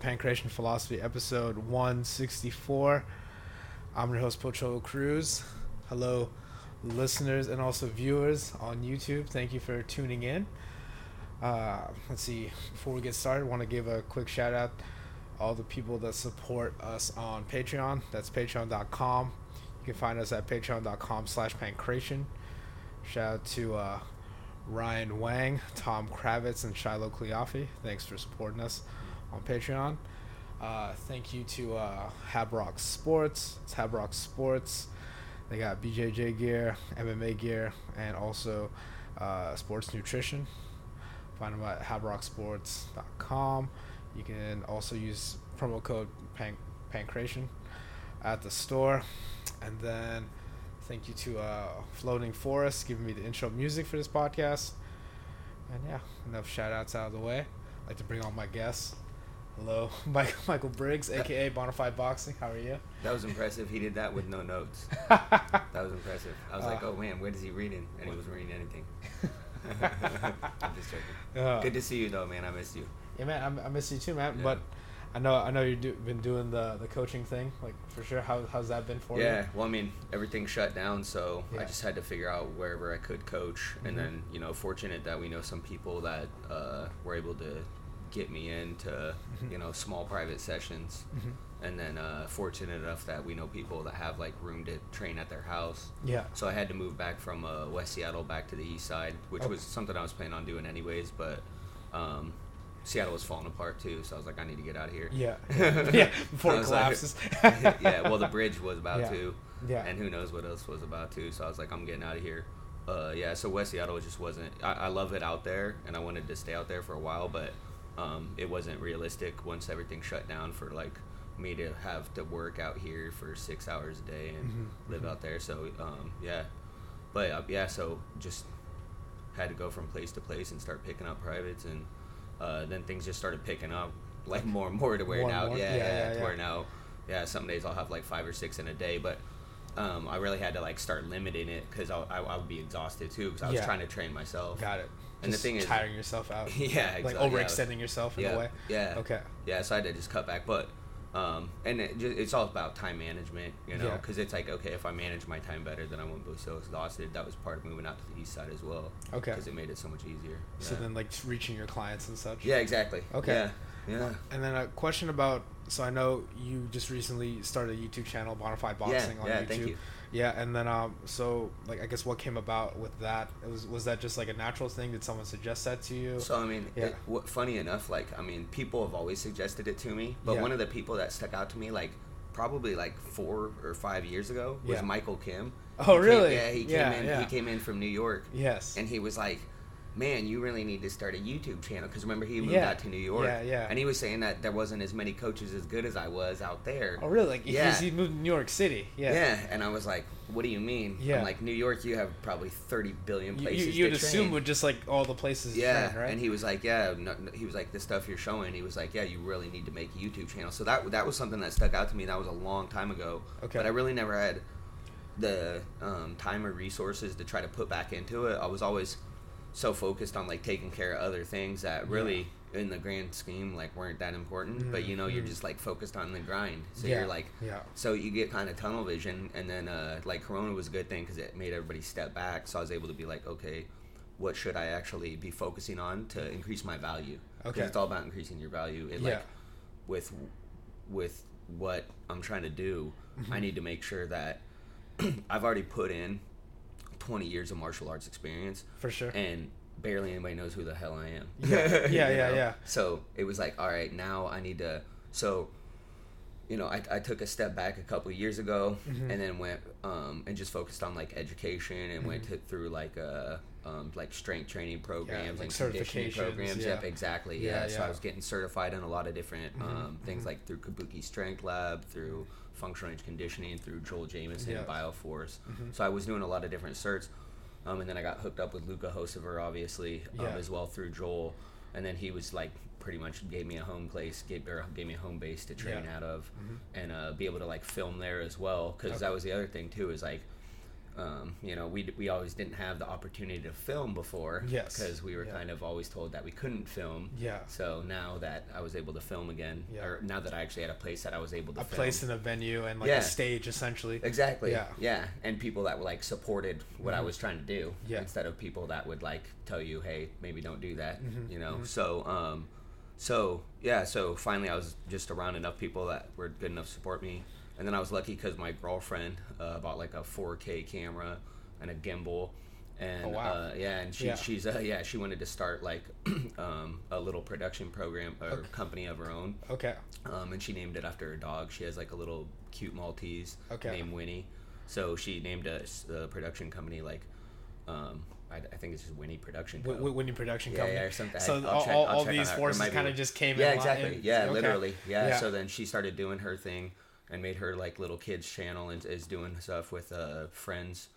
Pancreation Philosophy, episode 164. I'm your host, Pocholo Cruz. Hello, listeners and also viewers on YouTube. Thank you for tuning in. Uh, let's see. Before we get started, I want to give a quick shout out all the people that support us on Patreon. That's patreon.com. You can find us at patreon.com slash pancreation. Shout out to uh, Ryan Wang, Tom Kravitz, and Shiloh Cleofi. Thanks for supporting us on Patreon. Uh, thank you to uh, Habrock Sports. It's Habrock Sports. They got BJJ gear, MMA gear, and also uh, sports nutrition. Find them at habrocksports.com. You can also use promo code Pan- Pancreation at the store. And then thank you to uh, Floating Forest giving me the intro music for this podcast. And yeah, enough shout outs out of the way. I'd like to bring on my guests. Hello, Michael Michael Briggs, aka Bonafide Boxing. How are you? That was impressive. He did that with no notes. that was impressive. I was like, Uh, oh man, where is he reading? And he wasn't reading anything. I'm just joking. Uh, Good to see you though, man. I missed you. Yeah, man, I, I miss you too, man. Yeah. But I know I know you've do, been doing the the coaching thing, like for sure. How how's that been for Yeah, you? Yeah. Well, I mean, everything shut down, so Yeah. I just had to figure out wherever I could coach. Mhm. And then, you know, fortunate that we know some people that uh, were able to get me into, Mhm. you know, small private sessions. hmm And then uh, fortunate enough that we know people that have like room to train at their house. Yeah. So I had to move back from uh, West Seattle back to the east side, which was something I was planning on doing anyways. But um, Seattle was falling apart too, so I was like, I need to get out of here. Yeah. yeah. Before it was like- collapses. yeah, well, the bridge was about Yeah. to, Yeah. and who knows what else was about to. So I was like, I'm getting out of here. Uh, yeah, so West Seattle just wasn't. I, I love it out there, and I wanted to stay out there for a while, but um, it wasn't realistic once everything shut down for like me to have to work out here for six hours a day and Mhm, live mhm. out there. So um, yeah, but uh, yeah, so just had to go from place to place and start picking up privates, and uh, then things just started picking up like more and more to where More now, more? yeah, Yeah, yeah, yeah, to yeah. where now, yeah, some days I'll have like five or six in a day, but. Um, I really had to like start limiting it because I, I, I would be exhausted too because I was Yeah. trying to train myself. Got it. And the thing is- tiring yourself out. yeah, Like exactly. overextending yourself in yeah, a way. Yeah. Okay. Yeah, so I had to just cut back, but um, and it just, it's all about time management, you know, Yeah. because it's like okay, if I manage my time better, then I won't be so exhausted. That was part of moving out to the east side as well. Okay. Because it made it so much easier. So Yeah. then, like reaching your clients and such. yeah, exactly. Okay. Yeah. Yeah. And then a question about. So I know you just recently started a YouTube channel, Bonafide Boxing, yeah. on yeah. YouTube. Thank you. Yeah, and then um, so like I guess what came about with that? It was was that just like a natural thing? Did someone suggest that to you? So I mean, Yeah. it, what, funny enough, like I mean, people have always suggested it to me, but Yeah. one of the people that stuck out to me, like probably like four or five years ago, was Yeah. Michael Kim. Oh, He came- really? yeah, he came Yeah, in. yeah. He came in from New York, yes. and he was like, "Man, you really need to start a YouTube channel." Because remember, he moved Yeah. out to New York, Yeah, yeah. and he was saying that there wasn't as many coaches as good as I was out there. oh, really? Like Yeah. he moved to New York City. Yeah. Yeah, and I was like, "What do you mean?" Yeah. I'm like, "New York, you have probably thirty billion You, places." you, would to assume train." with just like all the places. Yeah, train, right? and he was like, "Yeah," no, no- he was like, "The stuff you're showing." He was like, "Yeah, you really need to make a YouTube channel." So that that was something that stuck out to me. That was a long time ago, Okay. but I really never had the um, time or resources to try to put back into it. I was always so focused on like taking care of other things that really, in the grand scheme, like weren't that important. But you know, you're Mhm. just like focused on the grind. So yeah. you're like, yeah. so you get kind of tunnel vision, and then uh, like Corona was a good thing because it made everybody step back. So I was able to be like, okay, what should I actually be focusing on to increase my value Okay. it's all about increasing your value. It Yeah. like with with what I'm trying to do, Mm-hmm. I need to make sure that I've already put in 20 years of martial arts experience, For sure. and barely anybody knows who the hell I am. Yeah. Yeah, yeah, know? yeah. So it was like, all right, now I need to. So, you know, I, I took a step back a couple of years ago, Mhm. and then went um, and just focused on like education and went Mhm. to, through like uh um, like strength training programs like and conditioning programs. Yep, exactly. Yeah, Yeah. So. I was getting certified in a lot of different Mhm, um, things mhm. like through Kabuki Strength Lab, through Functional Range Conditioning, through Joel Jamieson, Yeah. Bioforce. Mhm. So I was doing a lot of different certs. Um, and then I got hooked up with Luca Hosever, obviously, um, Yeah. as well through Joel. And then he was like pretty much gave me a home place, gave, or gave me a home base to train Yeah. out of, Mhm. and uh, be able to like film there as well. Because Okay. that was the other thing too is like, um, you know, we we always didn't have the opportunity to film before. Yes. Because we were Yeah. kind of always told that we couldn't film. Yeah. So now that I was able to film again, Yeah. or now that I actually had a place that I was able to A film. place in a venue and like Yeah. a stage essentially. Exactly. Yeah. Yeah. And people that were like supported what I was trying to do. Yeah. Instead of people that would like tell you, hey, maybe don't do that. Mm-hmm. You know. So um, so yeah. So finally, I was just around enough people that were good enough to support me, and then I was lucky because my girlfriend uh, bought like a 4K camera and a gimbal. And Oh, wow. uh, yeah, and she, Yeah. she's uh, yeah she wanted to start like um, a little production program or company of her own, Okay. um, and she named it after her dog. She has like a little cute Maltese Okay. named Winnie. So she named a, a production company like, um, I, I think it's just Winnie Production. Co. W- w- winning production yeah, company. yeah, or something. So I'll all, check- all, all these forces kind of just came Yeah, in. exactly. in- yeah, okay. literally. Yeah. Yeah. So then she started doing her thing and made her like little kids channel and is doing stuff with uh, friends.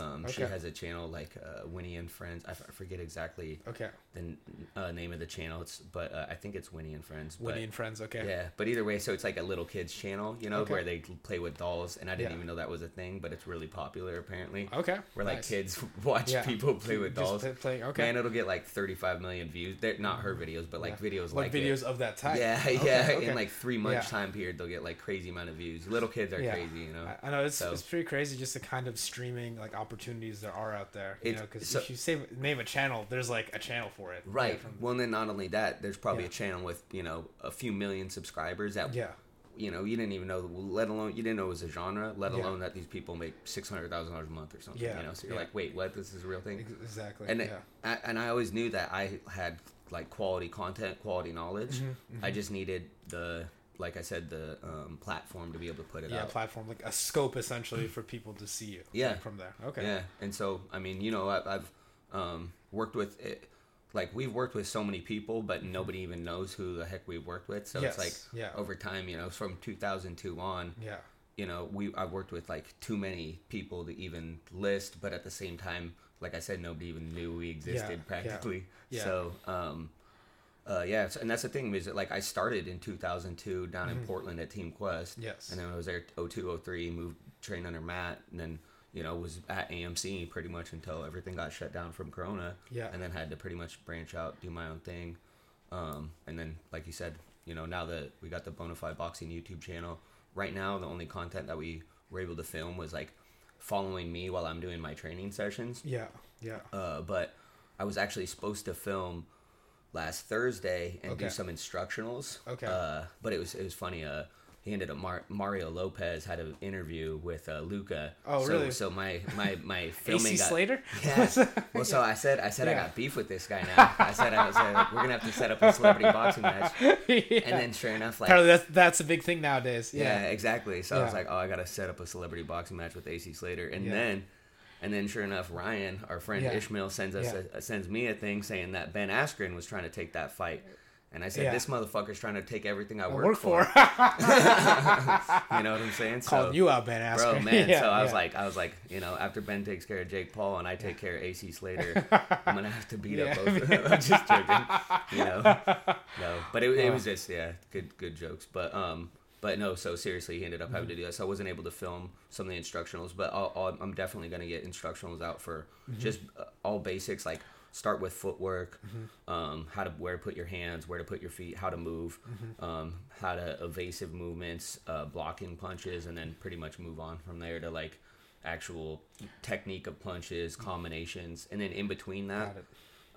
Um, She has a channel like uh, Winnie and Friends. I, f- I forget exactly Okay. the n- uh, name of the channel. It's but uh, I think it's Winnie and Friends. Winnie but- and friends. Okay. yeah, but either way, so it's like a little kids channel, you know, Okay. where they play with dolls, and I didn't Yeah. even know that was a thing, but it's really popular apparently. Okay. Where like kids watch Yeah. people play with Just dolls. play- play- okay. Man, it'll get like 35 million views. They're not her videos, but like Yeah. videos like like videos it. of that type. Yeah, Okay, yeah. okay. In like three months time period, they'll get like crazy amount of views. Little kids are crazy, you know. I- I know it's, So- it's pretty crazy just the kind of streaming like opportunities there are out there. You It's- know, because so- if you say name a channel, there's like a channel for it. Right. Yeah, well, and then not only that, there's probably Yeah. a channel with you know a few million subscribers that yeah. you know you didn't even know. Let alone you didn't know it was a genre. Let alone that these people make six hundred thousand dollars a month or something. Yeah, You know, so you're like, wait, what? This is a real thing. Exactly. and it- yeah. I, and I always knew that I had like quality content, quality knowledge. Mm-hmm, I just needed the like I said the um, platform to be able to put it yeah, out. platform like a scope essentially for people to see you. Yeah. From, from there. Okay. Yeah, and so I mean, you know, I, I've um, worked with it. Like we've worked with so many people, but nobody even knows who the heck we've worked with. So Yes, it's like yeah. over time, you know, from 2002 on, Yeah. you know, we I've worked with like too many people to even list, but at the same time, like I said, nobody even knew we existed yeah, practically. yeah. So, um, uh, yeah, and that's the thing is that like I started in 2002 down in Portland at Team Quest. Mm-hmm. Yes. And then I was there 02, 03, moved trained under Matt, and then you know was at AMC pretty much until everything got shut down from Corona. Yeah. And then had to pretty much branch out, do my own thing. Um, and then, like you said, you know, now that we got the Bonafide Boxing YouTube channel, right now the only content that we were able to film was like following me while I'm doing my training sessions. Yeah. Yeah. Uh, but I was actually supposed to film last Thursday and Okay. do some instructionals. Okay. Uh, but it was it was funny. Uh, he ended up Mar- Mario Lopez had an interview with uh, Luca. Oh, so, really? So my my my filming AC got, Slater. yeah. Well, so I said, I said I got beef with this guy now. I said, I was like, we're gonna have to set up a celebrity boxing match. yeah. And then, sure enough, like, Apparently that's that's a big thing nowadays. yeah, Yeah. exactly. So I was like, oh, I gotta set up a celebrity boxing match with AC Slater, and Yeah. then, and then, sure enough, Ryan, our friend Yeah. Ishmael, sends us Yeah. a, sends me a thing saying that Ben Askren was trying to take that fight. And I said, Yeah. this motherfucker's trying to take everything I, I work, work for. for. you know what I'm saying? Calling you out, Ben Askren. Bro, man. Yeah, so I was like, I was like, you know, after Ben takes care of Jake Paul and I take care of AC Slater, I'm gonna have to beat up both. of them. I'm just joking, you know. No, but it, it was just yeah, good good jokes. But um, but no. So seriously, he ended up having to do that. So I wasn't able to film some of the instructionals, but I'll, I'll, I'm definitely gonna get instructionals out for just uh, all basics like. Start with footwork, um, how to where to put your hands, where to put your feet, how to move, um, how to evasive movements, uh, blocking punches, and then pretty much move on from there to like actual technique of punches, combinations, and then in between that,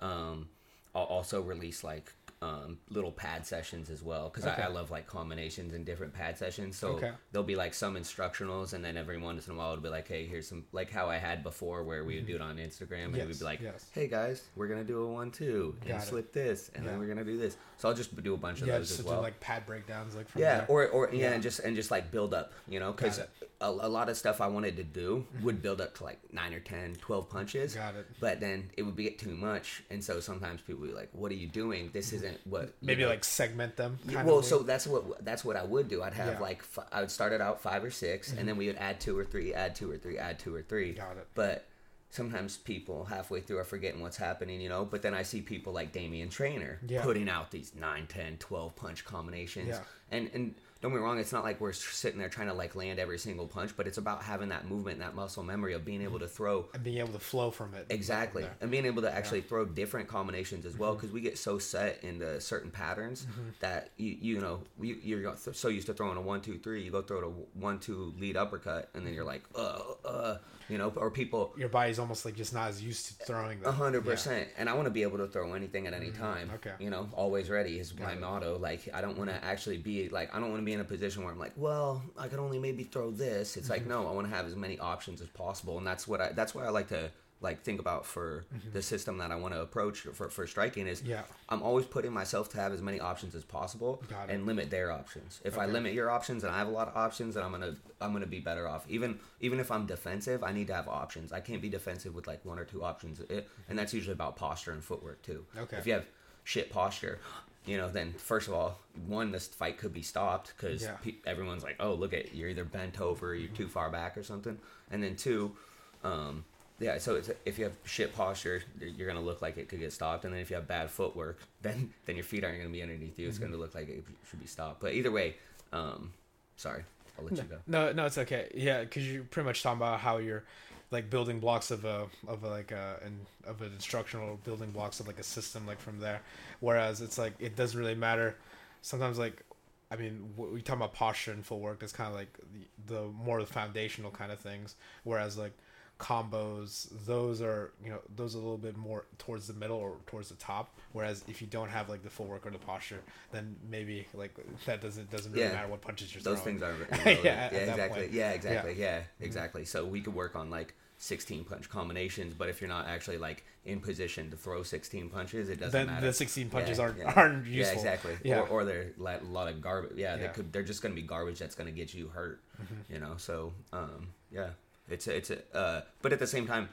um, I'll also release like um, little pad sessions as well because Okay. I, I love like combinations and different pad sessions. So Okay. there'll be like some instructionals, and then every once in a while it'll be like, hey, here's some like how I had before where we would do it on Instagram, and Yes, we'd be like, yes. hey guys, we're gonna do a one two and Got it. slip this, and Yeah. then we're gonna do this. So I'll just do a bunch of Yeah, those as well. do like pad breakdowns, like Yeah, there. or or yeah, Yeah. and just and just like build up, you know, because a, a lot of stuff I wanted to do would build up to like nine or 10, 12 punches. Got it. But then it would be too much, and so sometimes people would be like, "What are you doing? This isn't what." maybe know." like segment them. Kind well, so that's what that's what I would do. I'd have Yeah. Mm-hmm. like f- I would start it out five or 6 and then we would add two or three, add two or three, add two or three. Got it. But sometimes people halfway through are forgetting what's happening, you know. But then I see people like Damian Trainer Yeah. putting out these 9, 10, 12 punch combinations, Yeah. and and don't get me wrong, it's not like we're sitting there trying to like land every single punch, but it's about having that movement, that muscle memory of being able to throw and being able to flow from it. exactly, There. and being able to actually throw different combinations as well, because we get so set into certain patterns that you you know you, you're so used to throwing a one two three, you go throw a one two lead uppercut, and then you're like uh uh, you know, or people Your body's almost like just not as used to throwing. a hundred percent. And I want to be able to throw anything at any time. Mm-hmm. okay. You know, always ready is my it. motto. Like I don't want to actually be like I don't want to be in a position where I'm like, well, I can only maybe throw this. It's Mm-hmm. like no, I want to have as many options as possible, and that's what I. That's why I like to like think about for the system that I want to approach for for striking is Mm-hmm. Yeah. I'm always putting myself to have as many options as possible and limit their options. If I limit your options and I have a lot of options, then I'm gonna I'm gonna be better off. Even even if I'm defensive, I need to have options. I can't be defensive with like one or two options, it, and that's usually about posture and footwork too. Okay. If you have shit posture, you know, then first of all, one this fight could be stopped because Yeah. pe- everyone's like, oh look at you're either bent over, you're too far back or something, and then two. Um, yeah, so it's, if you have shit posture, you're gonna look like it could get stopped, and then if you have bad footwork, then then your feet aren't gonna be underneath you. It's Mm-hmm. gonna look like it should be stopped. But either way, um, sorry, I'll let you go. No, no, it's okay. Yeah, because you're pretty much talking about how you're like building blocks of a of a, like a and of an instructional building blocks of like a system like from there. Whereas it's like it doesn't really matter. Sometimes like I mean we talk about posture and footwork. That's kind of like the, the more the foundational kind of things. Whereas like combos those are you know those are a little bit more towards the middle or towards the top whereas if you don't have like the footwork or the posture then maybe like that doesn't doesn't really Yeah. matter what punches you're Those throwing things are Yeah, yeah, exactly. Yeah, exactly. Yeah. Yeah, exactly. So we could work on like 16 punch combinations, but if you're not actually like in position to throw 16 punches, it doesn't then matter. the 16 punches aren't yeah. aren't useful Yeah, exactly. Yeah. Or, or they're like a lot of garbage. Yeah, they could they're just gonna be garbage that's gonna get you hurt. Mm-hmm. You know. So um, yeah, it's a, it's a. Uh, but at the same time,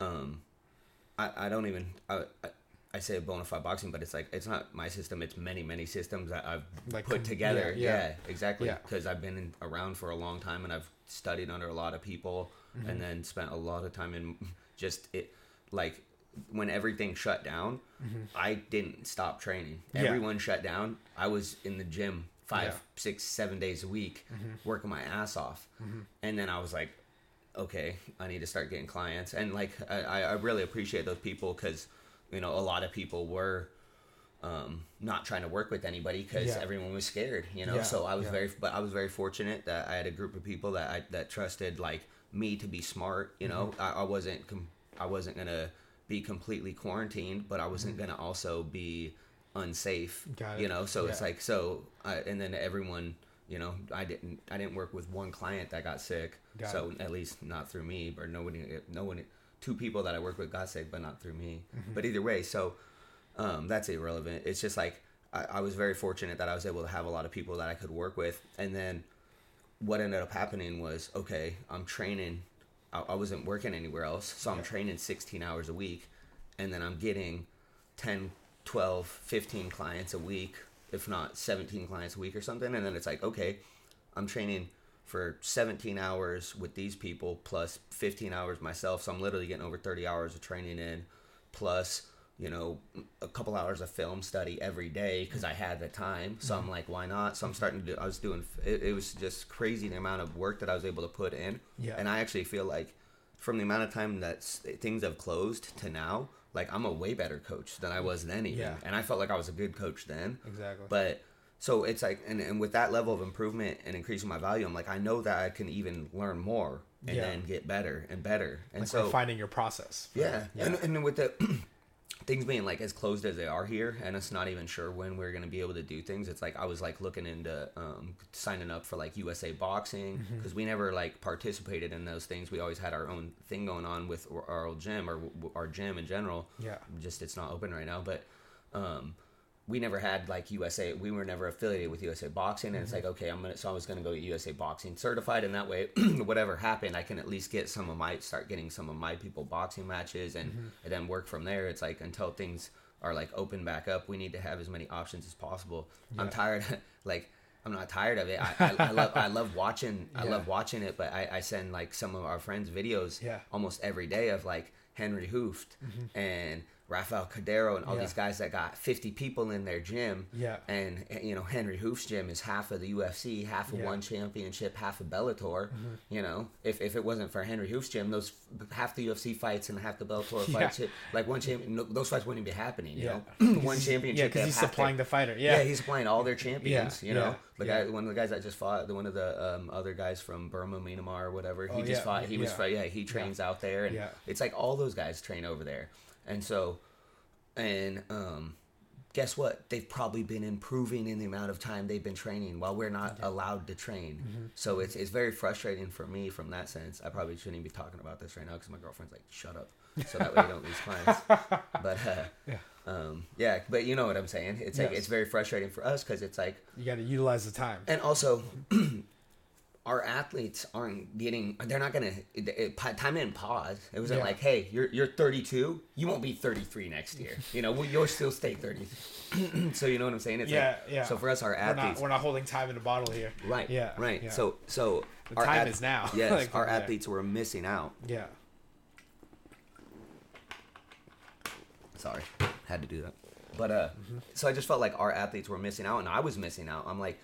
um, I I don't even I. I I say bona fide boxing, but it's like it's not my system. It's many, many systems that I've Like put together. yeah, Yeah, yeah. exactly. Yeah. Because I've been in, around for a long time and I've studied under a lot of people, Mm-hmm. and then spent a lot of time in just it. Like when everything shut down, I didn't stop training. Mm-hmm. Yeah. Everyone shut down. I was in the gym five, Yeah. Mm-hmm. six, seven days a week, working my ass off, and then I was like, okay, I need to start getting clients, and like I, I really appreciate those people because you know a lot of people were um, not trying to work with anybody because Yeah. everyone was scared, you know. Yeah, So I was yeah. very, but I was very fortunate that I had a group of people that I that trusted like me to be smart. You know, Mm-hmm. I, I wasn't com- I wasn't gonna be completely quarantined, but I wasn't gonna also be unsafe. Mm-hmm. You know, so it's like so, I, and then everyone. You know, I didn't. I didn't work with one client that got sick. Got so at least not through me, or nobody. No one. Two people that I worked with got sick, but not through me. Mm-hmm. But either way, so um, that's irrelevant. It's just like I, I was very fortunate that I was able to have a lot of people that I could work with, and then what ended up happening was okay, I'm training. I, I wasn't working anywhere else, so I'm Yeah. training 16 hours a week, and then I'm getting 10, 12, 15 clients a week, if not 17 clients a week or something, and then it's like okay, I'm training for 17 hours with these people plus 15 hours myself, so I'm literally getting over 30 hours of training in, plus you know a couple hours of film study every day because I had the time. So I'm like, why not? So I'm starting to do. I was doing. It, it was just crazy the amount of work that I was able to put in. Yeah. And I actually feel like from the amount of time that things have closed to now, like I'm a way better coach than I was then even. Yeah. And I felt like I was a good coach then. Exactly. But so it's like, and, and with that level of improvement and increasing my value, I'm like, I know that I can even learn more and Yeah. then get better and better. And like so finding your process. yeah, Yeah. And, and with the things being like as closed as they are here, and it's not even sure when we're gonna be able to do things. It's like I was like looking into um, signing up for like USA Boxing Mm-hmm. because we never like participated in those things. We always had our own thing going on with our old gym or our gym in general. Yeah. just it's not open right now, but. Um, we never had like USA. We were never affiliated with USA Boxing, and it's like okay, I'm gonna. So I was gonna go get USA Boxing certified, and that way, whatever happened, I can at least get some of my start getting some of my people boxing matches, and, and then work from there. It's like until things are like open back up, we need to have as many options as possible. I'm tired, like. I'm not tired of it. I, I, I love I love watching I love watching it, but I, I send like some of our friends videos Yeah. almost every day of like Henry Hooft Mm-hmm. and Rafael Cordeiro and all Yeah. these guys that got 50 people in their gym. Yeah. And, you know, Henry Hooft's gym is half of the UFC, half of Yeah. Mm-hmm. one championship, half of Bellator. You know, if, if it wasn't for Henry Hooft's gym, those half the UFC fights and half the Bellator Yeah. fights, like one champion, no, those fights wouldn't be happening, you Yeah. know? one Yeah, championship. because he's supplying their- the fighter. yeah. Yeah. he's supplying all their champions. Yeah, You know, yeah, the yeah. guy, one of the guys that just fought, the one of the um, other guys from Burma, Myanmar, or whatever. He Oh, just yeah, fought. He was, yeah. yeah, he trains out there, and Yeah. it's like all those guys train over there, and so, and um, guess what? They've probably been improving in the amount of time they've been training while we're not allowed to train. Mm-hmm. So it's it's very frustrating for me from that sense. I probably shouldn't even be talking about this right now because my girlfriend's like, "Shut up," so that way I don't lose clients. But uh, Yeah. um, yeah, but you know what I'm saying. It's like Yes. it's very frustrating for us because it's like, You got to utilize the time. and also. Our athletes aren't getting. They're not gonna. Time in pause. It wasn't Yeah. like, "Hey, you're you're 32. You won't be 33 next year. You know, well, you'll still stay 30." so you know what I'm saying? It's Yeah, like, yeah. So for us, our We're athletes, not, we're not holding time in a bottle here. right? Yeah. right. yeah. So so The our time is now. Yes, Like, our yeah. athletes were missing out. Yeah. Sorry, had to do that. But uh, Mm-hmm. so I just felt like our athletes were missing out, and I was missing out. I'm like,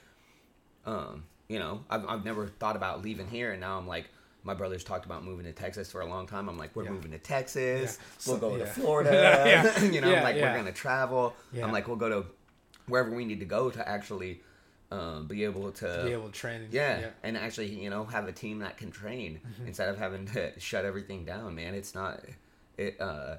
um, you know, I've I've never thought about leaving here, and now I'm like. My brothers talked about moving to Texas for a long time. I'm like, we're Yeah. moving to Texas. Yeah. We'll So- go to. Florida. You know, Yeah, I'm like, yeah. we're gonna travel. Yeah. I'm like, we'll go to wherever we need to go to actually um, be able to Be able to train. and- yeah, and actually, you know, have a team that can train Mm-hmm. instead of having to shut everything down. Man, it's not. It. uh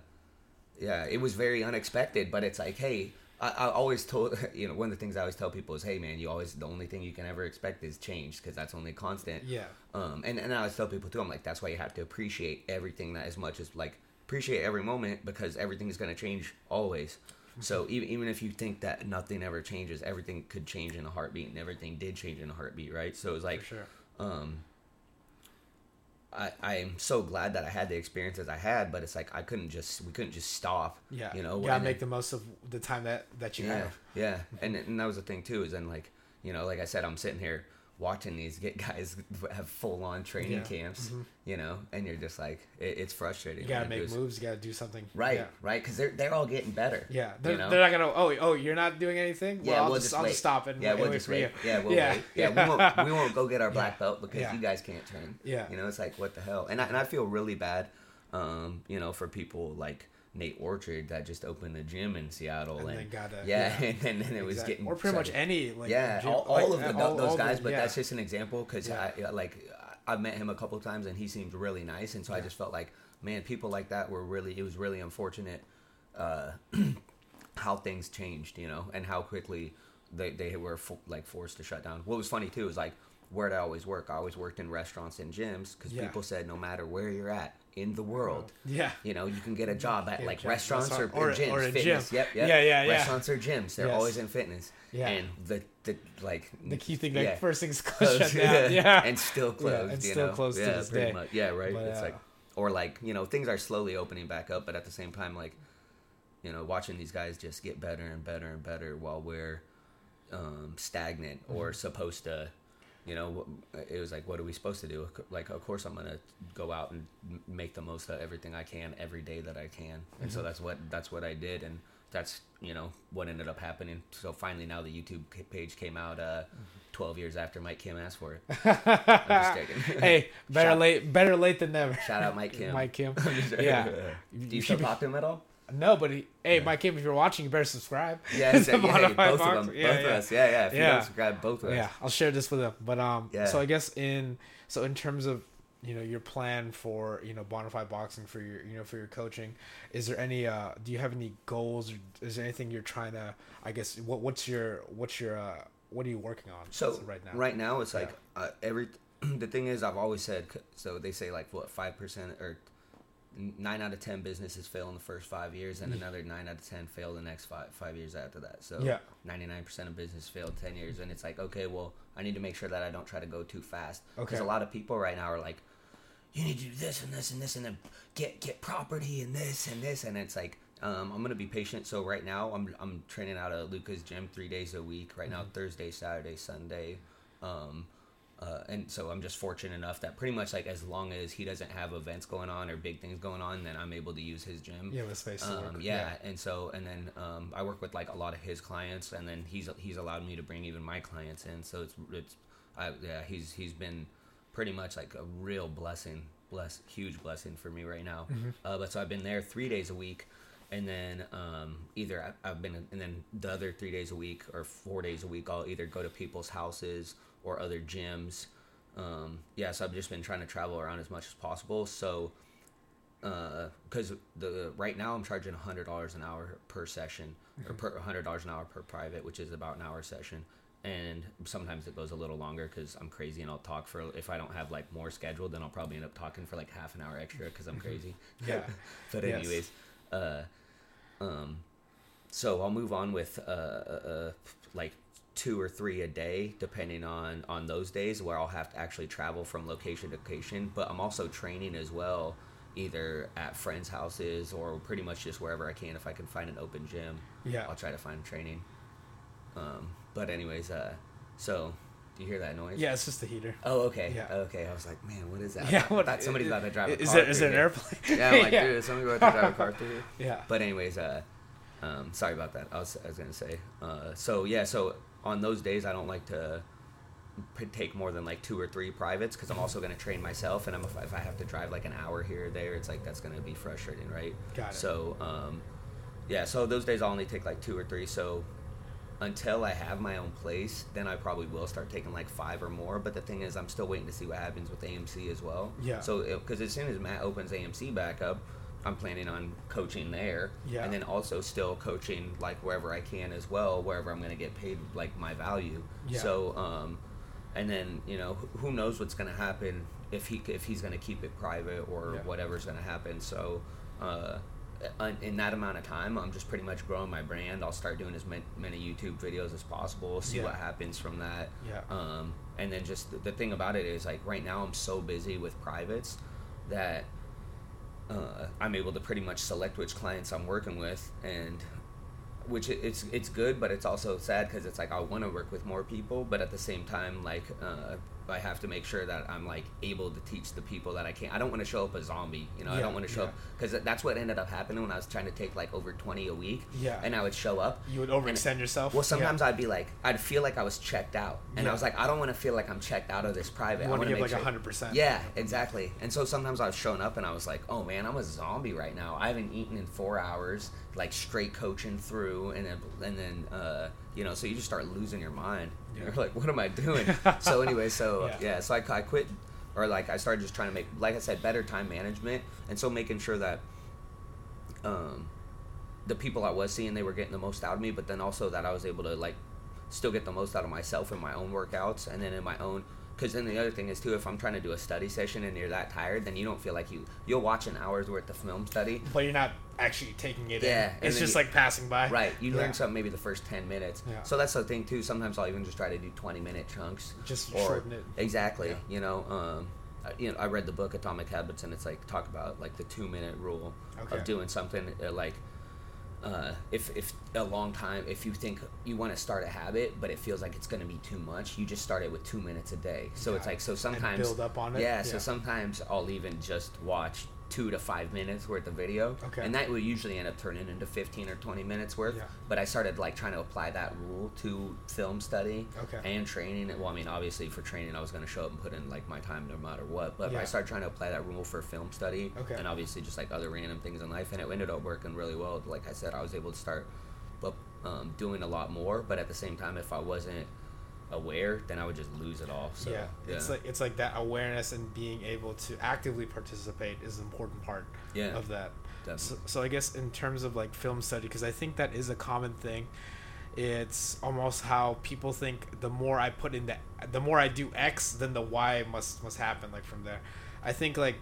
Yeah, it was very unexpected, but it's like, hey, I, I always told you know one of the things I always tell people is, hey, man, you always the only thing you can ever expect is change because that's only constant. Yeah. Um, and and I always tell people too, I'm like, that's why you have to appreciate everything that as much as like appreciate every moment because everything is going to change always. So even even if you think that nothing ever changes, everything could change in a heartbeat, and everything did change in a heartbeat, right? So it's like, sure. um, I I am so glad that I had the experiences I had, but it's like I couldn't just we couldn't just stop. Yeah. you know, You gotta make the most of the time that that you yeah, have. yeah, and and that was the thing too. Is then like you know, like I said, I'm sitting here watching these get guys have full on training Yeah. camps, you know, and you're just like, it, it's frustrating. You gotta make because- moves. You gotta do something. right, Yeah. right, because they're they're all getting better. Yeah, they're, you know? they're not gonna. Oh, oh, you're not doing anything. Well, yeah, I'll we'll just, just I'll just stop and, yeah, we'll just wait. Yeah, we'll Yeah, wait. Yeah, we won't we won't go get our black belt because you guys can't train. Yeah. you know, it's like what the hell, and I, and I feel really bad, um, you know, for people like Nate Orchard that just opened a gym in Seattle And and, then gotta- yeah, yeah. and then, then it was Exactly. getting or pretty much any like yeah, gym- all, like, of the, all- those all the- guys, but yeah. that's just an example because Yeah. I like I met him a couple of times and he seemed really nice, and so I just felt like man, people like that were really it was really unfortunate uh, how things changed, you know, and how quickly they they were fo- like forced to shut down. What was funny too is like where did I always work? I always worked in restaurants and gyms because people said no matter where you're at in the world, yeah. you know, you can get a job at a like job, restaurants or, restaurant, or- gyms, or a fitness. gym. Yep, yep. Yeah, yeah, yeah. Restaurants or gyms, they're Yes. always in fitness. Yeah. And the the like The key thing, like yeah. first things closed, shut down. Yeah, and still closed. and you still know? closed to yeah, this pretty day. Much. Yeah, right. But, it's uh, like, or like you know, things are slowly opening back up, but at the same time, like, you know, watching these guys just get better and better and better while we're um, stagnant Mm-hmm. or supposed to. You know, it was like, what are we supposed to do? Like, of course, I'm gonna go out and make the most of everything I can every day that I can, and Mm-hmm. so that's what that's what I did, and that's you know what ended up happening. So finally, now the YouTube page came out uh, 12 years after Mike Kim asked for it. I'm just kidding. hey, better Shout- late, better late than never. Shout out Mike Kim. Mike Kim. Yeah. Do you still talk to him at all? No, but he, hey, Mike Kim, if you're watching, you better subscribe. Yeah, To yeah, hey, both Box. of them. Yeah, both yeah. of us. Yeah, yeah. If you Yeah. don't subscribe, both of us. Yeah, I'll share this with them. But um, Yeah. so I guess in so in terms of you know your plan for you know bonafide boxing for your you know for your coaching, is there any uh do you have any goals or is there anything you're trying to I guess what what's your what's your uh what are you working on So right now? right now, it's like uh, every. The thing is, I've always said. So they say like what five percent or nine out of ten businesses fail in the first five years, and another nine out of ten fail the next five five years after that. So Yeah. ninety nine percent of business failed ten years, and it's like okay, well, I need to make sure that I don't try to go too fast because Okay. a lot of people right now are like, you need to do this and this and this and then get get property and this and this and it's like um, I'm gonna be patient. So right now I'm I'm training out of Luca's gym three days a week. Right now Thursday, Saturday, Sunday. Um, uh, and so I'm just fortunate enough that pretty much like as long as he doesn't have events going on or big things going on, then I'm able to use his gym. Yeah, the space to Um, work. yeah, and so and then um, I work with like a lot of his clients, and then he's he's allowed me to bring even my clients in. So it's it's I, yeah he's he's been pretty much like a real blessing, bless huge blessing for me right now. Mm-hmm. Uh, but so I've been there three days a week, and then um, either I, I've been and then the other three days a week or four days a week I'll either go to people's houses or other gyms. Um, yeah, so I've just been trying to travel around as much as possible. So because the right now I'm charging hundred dollars an hour per session or per hundred dollars an hour per private, which is about an hour session. And sometimes it goes a little longer because I'm crazy and I'll talk for. If I don't have like more scheduled, then I'll probably end up talking for like half an hour extra because I'm crazy. Yeah. but Yes. anyways, uh, um, so I'll move on with uh, uh, uh, like two or three a day, depending on on those days where I'll have to actually travel from location to location. But I'm also training as well, either at friends' houses or pretty much just wherever I can. If I can find an open gym, Yeah. I'll try to find training. Um, but anyways, uh, so do you hear that noise? Yeah, it's just the heater. Oh, okay. Yeah. Okay. I was like, man, what is that? Yeah, I thought, what- somebody's about to drive a Is car there is there an here. airplane? Yeah, I'm like, yeah. dude, is somebody about to drive a car through here? Yeah. But anyways, uh, um, sorry about that. I was, I was gonna say. Uh, so yeah, so on those days, I don't like to take more than like two or three privates because I'm also gonna train myself, and I'm if, if I have to drive like an hour here or there, it's like that's gonna be frustrating, right? Got it. So um, yeah, so those days I'll only take like two or three. So until I have my own place, then I probably will start taking like five or more. But the thing is, I'm still waiting to see what happens with AMC as well. Yeah. So because as soon as Matt opens AMC back up, I'm planning on coaching there. Yeah. And then also still coaching like wherever I can as well, wherever I'm going to get paid like my value. Yeah. So um, and then you know who- knows what's going to happen if he if he's going to keep it private or Yeah. whatever's going to happen. So. Uh, in- that amount of time, I'm just pretty much growing my brand. I'll start doing as many YouTube videos as possible, see Yeah. what happens from that. Yeah. Um, and then just the thing about it is like right now I'm so busy with privates that uh, I'm able to pretty much select which clients I'm working with, and which it's it's good, but it's also sad because it's like I want to work with more people, but at the same time, like uh, I have to make sure that I'm like able to teach the people that I can't. I don't want to show up a zombie, you know. I don't want to show yeah. up because that's what ended up happening when I was trying to take like over 20 a week. Yeah. and I would show up. You would overextend yourself. Well, Yeah. sometimes I'd be like, I'd feel like I was checked out, and Yeah. I was like, I don't want to feel like I'm checked out of this private. You I want to give like sure- hundred percent. yeah, exactly. And so sometimes I've shown up and I was like, oh man, I'm a zombie right now. I haven't eaten in four hours, like straight coaching through, and then and then uh, you know, so you just start losing your mind. Yeah. You're like, what am I doing? so anyway, so Yeah. yeah. so I, I quit, or like I started just trying to make, like I said, better time management, and so making sure that. Um, the people I was seeing, they were getting the most out of me, but then also that I was able to like still get the most out of myself in my own workouts and then in my own because then the other thing is too if i'm trying to do a study session and you're that tired then you don't feel like you you'll watch an hour's worth of film study But you're not actually taking it Yeah, in. It's just you- like passing by. right you Yeah. learn something maybe the first 10 minutes Yeah. so that's the thing too sometimes i'll even just try to do 20 minute chunks Just or shorten it. exactly Yeah. you know um I- you know, I read the book Atomic Habits, and it's like talk about like the two minute rule Okay. of doing something uh, like uh, if if a long time if you think you want to start a habit but it feels like it's going to be too much you just start it with two minutes a day. So it's like so And sometimes build up on it? yeah, so sometimes i'll even just watch two to five minutes worth of video Okay. and that would usually end up turning into 15 or 20 minutes worth Yeah. but i started like trying to apply that rule to film study Okay. and training well i mean obviously for training i was going to show up and put in like my time no matter what but Yeah. i started trying to apply that rule for film study Okay. and obviously just like other random things in life and it ended up working really well like i said i was able to start um, doing a lot more but at the same time if i wasn't aware then i would just lose it all so yeah. It's like it's like that awareness and being able to actively participate is an important part Yeah. of that. So, so I guess in terms of like film study, because I think that is a common thing. It's almost how people think the more I put in the the more I do X, then the Y must must happen like from there. I think like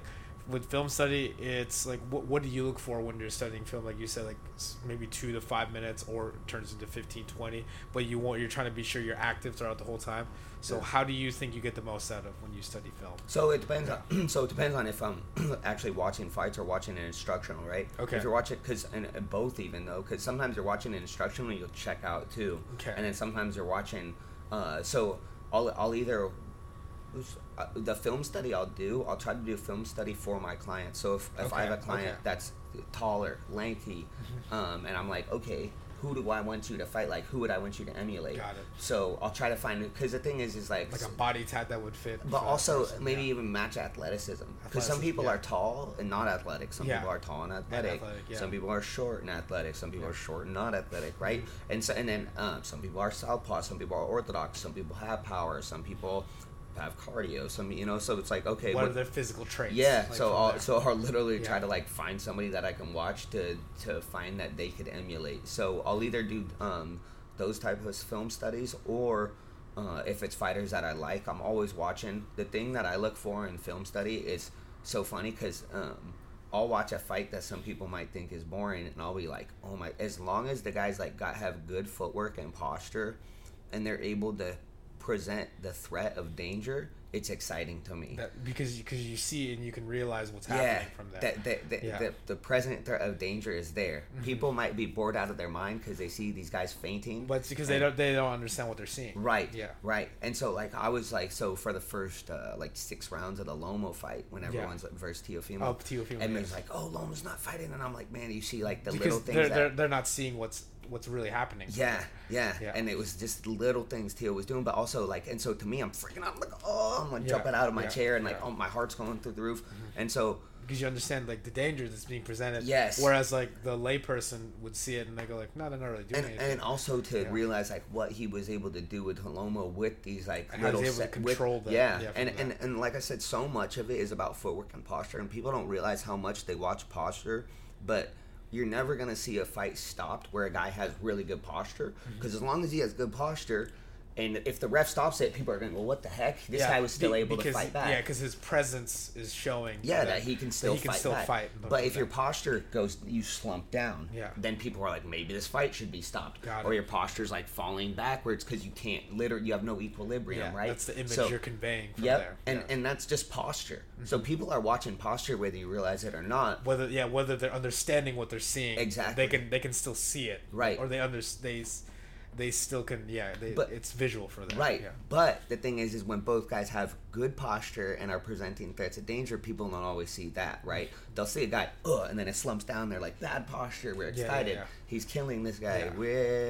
with film study, it's like what what do you look for when you're studying film? Like you said, like maybe two to five minutes, or turns into 15, 20, But you want you're trying to be sure you're active throughout the whole time. So Yeah. how do you think you get the most out of when you study film? So it depends on. So it depends on if I'm actually watching fights or watching an instructional, right? Okay. If you're watching, because and, and both even though, because sometimes you're watching an instructional, you'll check out too. Okay. And then sometimes you're watching. Uh, so I'll I'll either the film study I'll do, I'll try to do a film study for my client. So if, if I have a client okay. that's taller, lanky, um, and I'm like, okay, who do I want you to fight? Like, who would I want you to emulate? Got it. So I'll try to find it because the thing is, is like, Like a body type that would fit. but also person, maybe yeah. even match athleticism because some people yeah. are tall and not athletic some Yeah. people are tall and athletic, athletic, yeah. some people are short and athletic some people are short and not athletic right and so and then um, some people are southpaw some people are orthodox some people have power some people have cardio some you know so it's like okay what what- are their physical traits? yeah, like, so I'll, there? so I'll literally try to like find somebody that I can watch to to find that they could emulate. So I'll either do um, those type of film studies or uh, if it's fighters that I like, I'm always watching. The thing that I look for in film study is so funny because um, I'll watch a fight that some people might think is boring, and I'll be like, oh my! As long as the guys like got have good footwork and posture, and they're able to present the threat of danger, it's exciting to me that because because you see and you can realize what's happening yeah, from there. that, that, that, Yeah. the, the present threat of danger is there. Mhm. People might be bored out of their mind because they see these guys fainting. but it's because they don't they don't understand what they're seeing. Right. Yeah. Right. And so like I was like so for the first uh, like six rounds of the Loma fight when Yeah. everyone's like versus Teofimo. Oh, Teofimo, And yes. there's like, oh, Loma's not fighting, and I'm like, man, you see like the because little things they're, that they're they're not seeing what's what's really happening. yeah, yeah, Yeah. and it was just little things Tio was doing, but also like, and so to me, I'm freaking out. I'm like, oh, I'm like Yeah, jumping out of my yeah, chair, and like. Mm-hmm. oh, my heart's going through the roof, and so because you understand like the danger that's being presented. Yes. Whereas like the layperson would see it and they go like, no, they're not really doing and, anything. and also to realize like what he was able to do with Halomo with these like And little he's able to set- with- control them, yeah, and, that. and and like I said, so much of it is about footwork and posture, and people don't realize how much they watch posture, but. You're never gonna see a fight stopped where a guy has really good posture, Mm-hmm. because as long as he has good posture, and if the ref stops it, people are going, "Well, what the heck? This Yeah, guy was still be- able because, to fight back." Yeah, because his presence is showing. Yeah, that he can still he can fight. still back. fight, But, if your posture goes, you slump down. Yeah. Then people are like, maybe this fight should be stopped. Got or it. your posture's like falling backwards because you can't. Literally, you have no equilibrium. yeah, right. That's the image So- you're conveying from Yep. there. And yeah. Mm-hmm. and that's just posture. So people are watching posture whether you realize it or not. whether yeah whether they're understanding what they're seeing Exactly. they can they can still see it Right. or they under they they still can yeah they, But- it's visual for them Right. yeah But the thing is, is when both guys have good posture and are presenting threats of danger, people don't always see that, right? They'll see a guy, ugh, and then it slumps down. They're like, bad posture. We're Yeah, yeah, excited. yeah. He's killing this guy.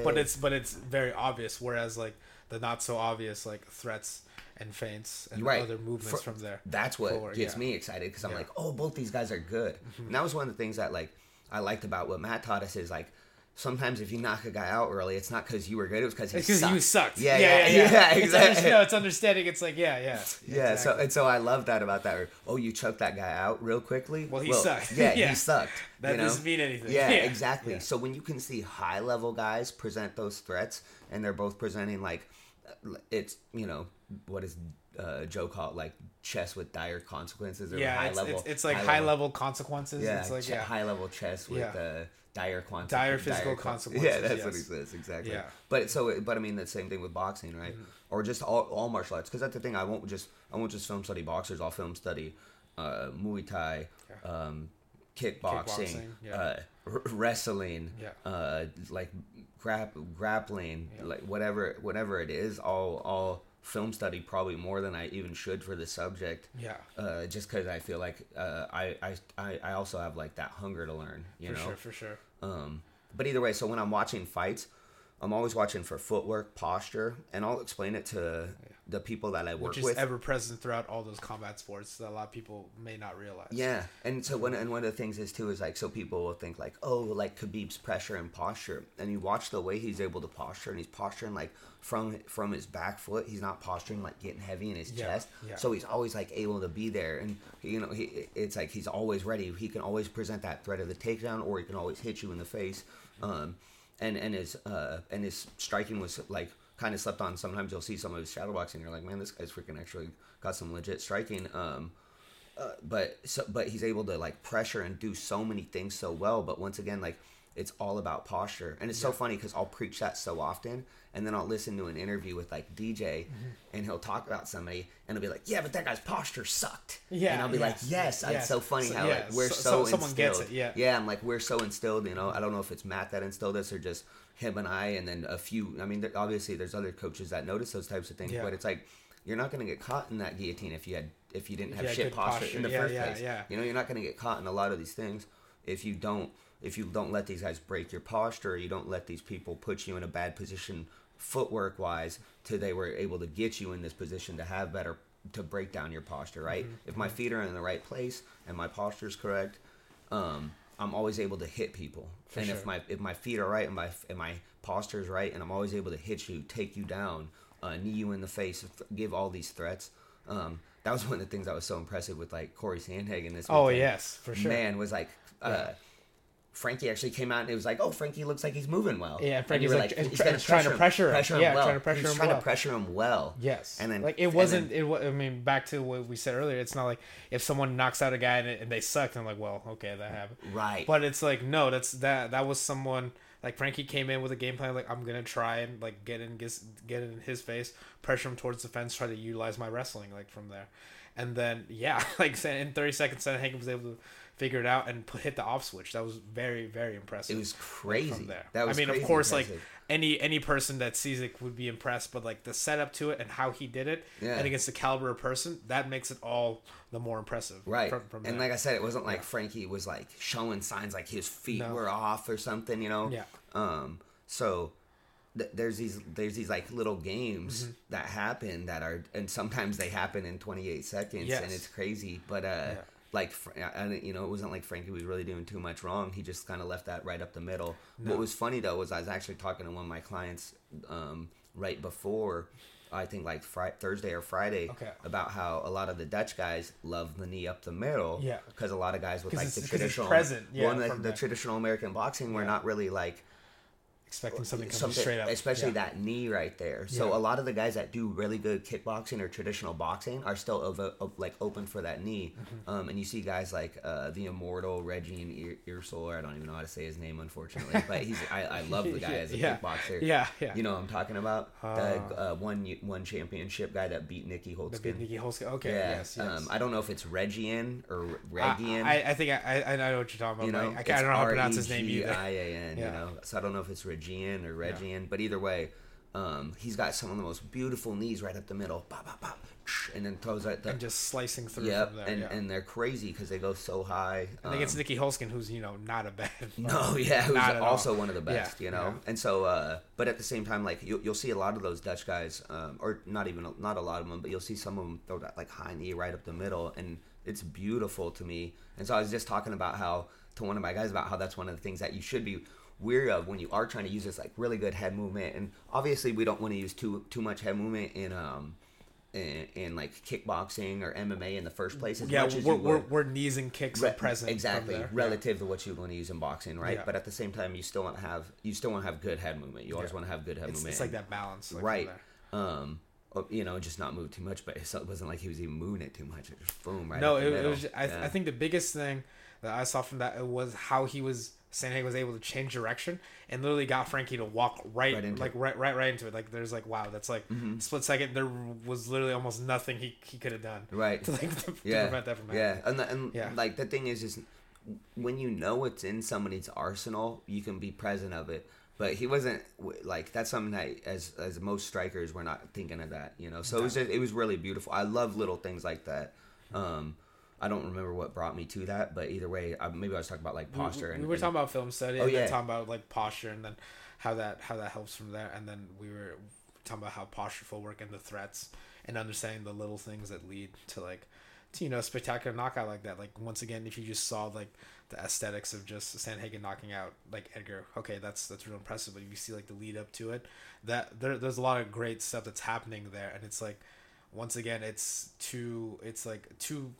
But it's but it's very obvious whereas like the not so obvious like threats and feints and Right. other movements For- from there That's what forward, gets me excited because I'm. Mm-hmm. like, oh, both these guys are good. And that was one of the things that like I liked about what Matt taught us is like sometimes if you knock a guy out early, it's not because you were good; it was because he it's because you sucked Yeah, yeah, yeah, It's exactly. under- no, it's understanding it's like yeah yeah Yeah, so and so I love that about that. Or, oh, you choked that guy out real quickly. Well, he sucked. Yeah, Yeah. he sucked. that you know? doesn't mean anything Yeah, yeah exactly. Yeah. So when you can see high level guys present those threats, and they're both presenting like uh, it's you know what is uh, Joe call it like chess with dire consequences or yeah high it's, level. it's, it's like high, level, consequences Yeah, it's like ch- yeah high level chess with Yeah. uh, dire consequences. Dire physical con- consequences, Yeah, that's what he says exactly. Yeah. But so, but I mean the same thing with boxing, right? Mm-hmm. Or just all, all martial arts, because that's the thing. I won't just I won't just film study boxers. I'll film study uh, Muay Thai, um, kickboxing, Kickboxing, yeah. uh, r- wrestling, uh, like grap- grappling, like whatever whatever it is. I'll I'll film study probably more than I even should for the subject. Yeah. Uh, just because I feel like uh, I, I I also have like that hunger to learn, you for know. sure for sure. Um, but either way, so when I'm watching fights, I'm always watching for footwork, posture, and I'll explain it to the people that I work which is with. ever present throughout all those combat sports that a lot of people may not realize yeah, and so one and one of the things is too is like so people will think like oh like Khabib's pressure and posture, and you watch the way he's able to posture, and he's posturing like from from his back foot. He's not posturing like getting heavy in his Yeah, chest, yeah. so he's always like able to be there, and you know he it's like he's always ready. He can always present that threat of the takedown, or he can always hit you in the face. Um, and and his uh and his striking was like kind of slept on. Sometimes you'll see some of his shadow boxing, you're like, man, this guy's freaking actually got some legit striking. Um, uh, but so, but he's able to like pressure and do so many things so well. But once again, like it's all about posture, and it's so funny because I'll preach that so often, and then I'll listen to an interview with like DJ, Mm-hmm. and he'll talk about somebody, and he'll be like, yeah, but that guy's posture sucked. Yeah, and I'll be yeah, like, yes, yeah. it's so funny So- how yeah, like we're so- so, so- instilled. someone gets it, yeah. yeah, I'm like we're so instilled. You know, I don't know if it's Matt that instilled us or just him and I, and then a few. I mean, there, obviously there's other coaches that notice those types of things, Yeah. but it's like you're not going to get caught in that guillotine if you had if you didn't have had shit posture, posture. in the Yeah, first yeah, place. yeah. You know, you're not going to get caught in a lot of these things if you don't if you don't let these guys break your posture. You don't let these people put you in a bad position footwork wise till they were able to get you in this position to have better to break down your posture. Right? Mm-hmm. If my feet are in the right place and my posture is correct. Um, I'm always able to hit people, For and sure. if my if my feet are right and my and my posture is right, and I'm always able to hit you, take you down, uh, knee you in the face, give all these threats. Um, that was one of the things that was so impressive with like Corey Sandhagen this. Oh yes, for sure. Man was like, uh, Yeah. Frankie actually came out and it was like, oh, Frankie looks like he's moving well. Yeah, Frankie's were like, he's trying to pressure him. him Yeah, well. trying to pressure He's him trying well. to pressure him well. Yes, and then like it wasn't. then- it. wa- I mean, back to what we said earlier. It's not like if someone knocks out a guy and, and they sucked. I'm like, well, okay, that happened. right. But it's like no, that's that. That was someone like Frankie came in with a game plan. Like I'm gonna try and like get in, get, get in his face, pressure him towards the fence, try to utilize my wrestling like from there. And then yeah, like in 30 seconds, Hagen was able to figure it out and put, hit the off switch. That was very very impressive. it was crazy. from there. That was I mean, of course, impressive. like any any person that sees it would be impressed, but like the setup to it and how he did it, Yeah. and against the caliber of person, that makes it all the more impressive. Right. From, from and there. like I said, it wasn't like Frankie was like showing signs like his feet No. were off or something, you know? Yeah. Um, so th- there's these there's these like little games Mm-hmm. that happen that are and sometimes they happen in 28 seconds Yes. and it's crazy, but uh like I- you know, it wasn't like Frankie was really doing too much wrong. He just kind of left that right up the middle. No. What was funny though was I was actually talking to one of my clients um, right before I think like Thursday or Friday Okay. about how a lot of the Dutch guys love the knee up the middle. Yeah. Because a lot of guys with like the traditional, present, yeah, well, the, the the- traditional American boxing, we're not really like expecting something coming something, straight up, especially Yeah. that knee right there. So Yeah. a lot of the guys that do really good kickboxing or traditional boxing are still over, like open for that knee. Mm-hmm. Um, and you see guys like uh, the immortal Regian Eersel. I don't even know how to say his name, unfortunately, but he's I, I love the guy as a Yeah. kickboxer. Yeah, yeah. You know what I'm talking about? Uh, the uh, one one championship guy that beat Nieky The Holzken. big Nikki Holsky. Okay, yeah. yes, yes. Um, I don't know if it's Regian or I, Regian. I, I think I, I I know what you're talking about. you know, I, I, don't know how to pronounce his name either. R-E-G-I-A-N, Yeah. You know, so I don't know if it's Regian or Regian, but either way, um, he's got some of the most beautiful knees right up the middle, pop, pop, pop, and then throws out the And just slicing through yep, from there. and yeah. and, and they're crazy because they go so high. against Um, Nieky Holzken, who's you know not a bad. no, yeah, who's also all. one of the best, Yeah, you know. yeah. And so, uh, but at the same time, like you'll, you'll see a lot of those Dutch guys, um, or not even not a lot of them, but you'll see some of them throw that like high knee right up the middle, and it's beautiful to me. And so I was just talking about how to one of my guys about how that's one of the things that you should be weary of when you are trying to use this like really good head movement. And obviously, we don't want to use too too much head movement in um. In, in like kickboxing or MMA in the first place, as yeah, much as we're, we're, we're knees and kicks Re- are present. exactly relative to what you want to use in boxing right Yeah. but at the same time you still want to have you still want to have good head movement you always Yeah. want to have good head It's, movement it's like that balance. Like, right um you know just not move too much but it wasn't like he was even moving it too much it just boom right no, it, it was. I, Yeah. I think the biggest thing that I saw from that was how he was. Sandhagen was able to change direction and literally got Frankie to walk right, Right like right, right, right into it. Like there's like wow, that's like split second. There was literally almost nothing he, he could have done right. to like to, yeah. prevent that from happening. yeah and, the, and Yeah. like the thing is is when you know it's in somebody's arsenal you can be present of it. But he wasn't like that's something that as as most strikers we're not thinking of that you know? So it was just, it was really beautiful. I love little things like that. Um i don't remember what brought me to that but either way I, maybe i was talking about like posture We, and we were and- talking about film study Oh, and yeah. talking about like posture and then how that how that helps from there. And then we were talking about how posture work and the threats and understanding the little things that lead to like to, you know spectacular knockout like that. Like once again if you just saw like the aesthetics of just Sandhagen knocking out like Edgar okay that's that's real impressive. But if you see like the lead up to it that there, there's a lot of great stuff that's happening there. And it's like once again it's too it's like too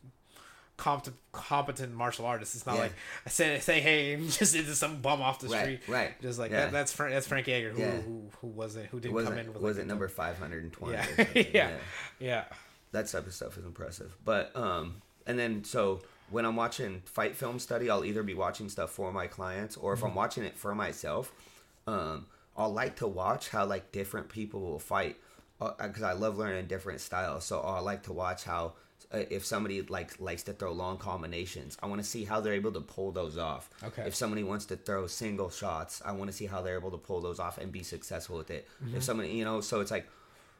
competent, competent martial artists. It's not Yeah. like I say, say, hey, just into some bum off the Right, street. right. Just like Yeah. that, that's Frank, that's Frankie Edgar, who, Yeah. who who wasn't who didn't was come in with was like it number 520 Yeah. or? Yeah. yeah that type of stuff is impressive. But um, and then so when I'm watching fight film study, I'll either be watching stuff for my clients or if I'm watching it for myself, um, I'll like to watch how like different people will fight because I love learning different styles. So I like to watch how uh, if somebody like likes to throw long combinations, I want to see how they're able to pull those off. Okay. If somebody wants to throw single shots, I want to see how they're able to pull those off and be successful with it. If somebody, you know, so it's like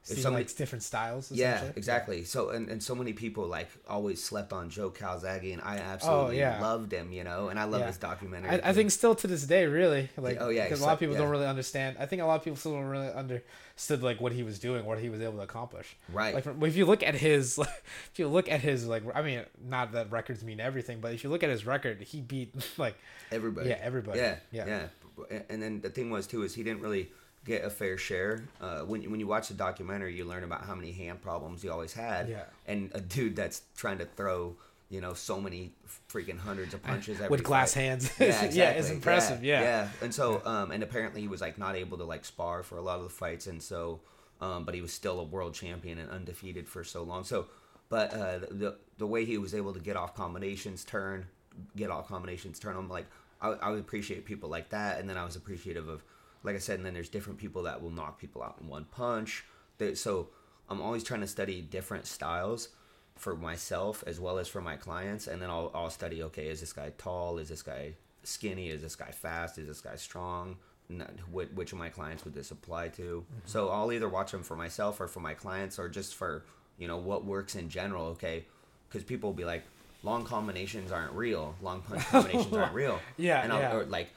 if See somebody like different styles. yeah, exactly. So and, and so many people like always slept on Joe Calzaghe, and I oh, absolutely Oh, yeah. loved him, you know. And I love Yeah. his documentary. I, I think still to this day, really, like, Oh, yeah, because a lot of people don't really understand. I think a lot of people still don't really understood like what he was doing, what he was able to accomplish. Right. Like, if you look at his, like, if you look at his, like, I mean, not that records mean everything, but if you look at his record, he beat like, everybody. yeah, everybody. Yeah, Yeah. yeah, And then the thing was too is he didn't really get a fair share. Uh, when you- when you watch the documentary, you learn about how many hand problems he always had. Yeah. And a dude that's trying to throw, you know, so many freaking hundreds of punches every with glass fight. hands. Yeah, yeah, it's impressive. Yeah, yeah. And so, um, and apparently he was like not able to like spar for a lot of the fights, and so, um, but he was still a world champion and undefeated for so long. So, but uh, the the way he was able to get off combinations, turn, get off combinations, turn them like I, I would appreciate people like that, and then I was appreciative of, like I said, and then there's different people that will knock people out in one punch. That so I'm always trying to study different styles for myself as well as for my clients. And then I'll, I'll study okay is this guy tall? Is this guy skinny? Is this guy fast? Is this guy strong? N- wh- which of my clients would this apply to? Mm-hmm. So i'll either watch them for myself or for my clients or just for you know what works in general okay? Because people will be like long combinations aren't real. Long punch combinations aren't real. Yeah, and I'll, yeah. or like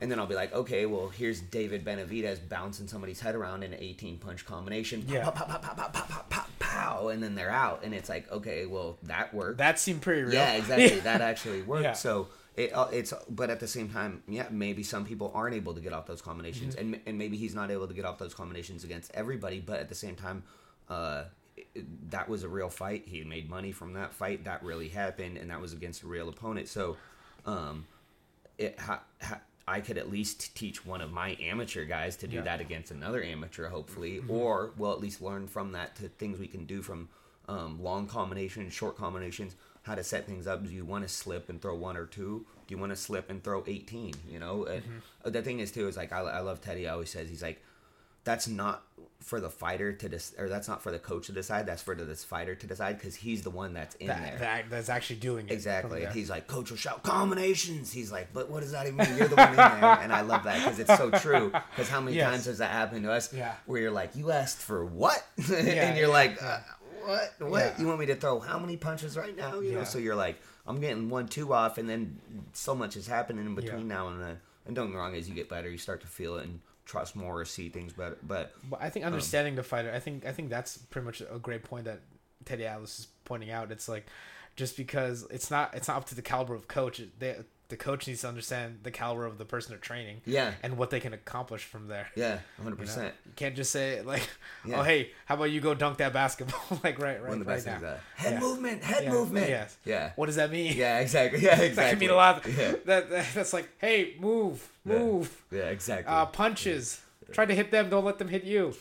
and then I'll be like, okay, well, here's David Benavidez bouncing somebody's head around in an 18 punch combination. Pow, yeah. Pow, pow, pow, pow, pow, pow, pow, pow, and then they're out. And it's like, okay, well, that worked. That seemed pretty real. Yeah, exactly. yeah. That actually worked. Yeah. So it, uh, it's, but at the same time, yeah, maybe some people aren't able to get off those combinations. Mm-hmm. And, and maybe he's not able to get off those combinations against everybody. But at the same time, uh, that was a real fight. He made money from that fight. That really happened. And that was against a real opponent. So, um, it, ha, ha, I could at least teach one of my amateur guys to do Yeah. that against another amateur, hopefully, or we'll at least learn from that to things we can do from um, long combinations, short combinations, how to set things up. Do you want to slip and throw one or two? Do you want to slip and throw 18? You know, And, uh, the thing is, too, is like, I, I love Teddy I always says, he's like, that's not for the fighter to dis- or that's not for the coach to decide. That's for the this fighter to decide because he's the one that's in that, there. that that's actually doing it Exactly. And he's like, Coach will shout combinations. He's like, but what does that even mean? You're the one in there. And I love that because it's so true. Because how many Yes. times has that happened to us Yeah. where you're like, you asked for what? yeah, and you're yeah, like, uh, what? What? Yeah. You want me to throw how many punches right now? You know, so you're like, I'm getting one, two off. And then so much is happening in between now and then. And don't get me wrong, as you get better, you start to feel it and trust more or see things better. But But I think um, understanding the fighter, I think I think that's pretty much a great point that Teddy Atlas is pointing out. It's like just because it's not it's not up to the caliber of coach. They, the coach needs to understand the caliber of the person they're training. Yeah. And what they can accomplish from there. yeah, 100%. You, know? You can't just say like, Yeah. "Oh, hey, how about you go dunk that basketball?" like right, right, One of the right now. that head Yeah. movement, head Yeah. movement. Yes. Yeah. What does that mean? Yeah, exactly. Yeah, exactly. That can mean a lot. Yeah. That, that that's like, hey, move, move. Yeah, exactly. Uh, punches. Try to hit them. Don't let them hit you.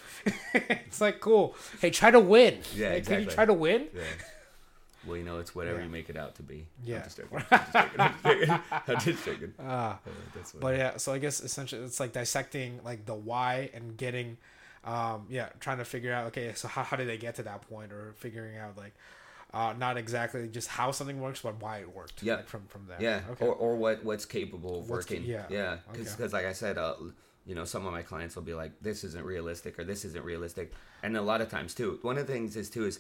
it's like cool. Hey, try to win. Yeah, Hey, Can you try to win? Yeah. Well, you know, it's whatever Yeah. you make it out to be. Yeah. I'm just joking. I'm just joking. I'm just joking. I'm just joking. Ah. Uh, that's what- But yeah, so I guess essentially it's like dissecting like the why and getting, um, yeah, trying to figure out okay, so how, how did they get to that point or figuring out like, uh, not exactly just how something works, but why it worked. Yeah. like, from from there. yeah, Okay. or, or what what's capable of What's ca- working. yeah. yeah, because Okay. like I said, uh, you know, some of my clients will be like, "This isn't realistic," or "This isn't realistic," and a lot of times too. One of the things is too is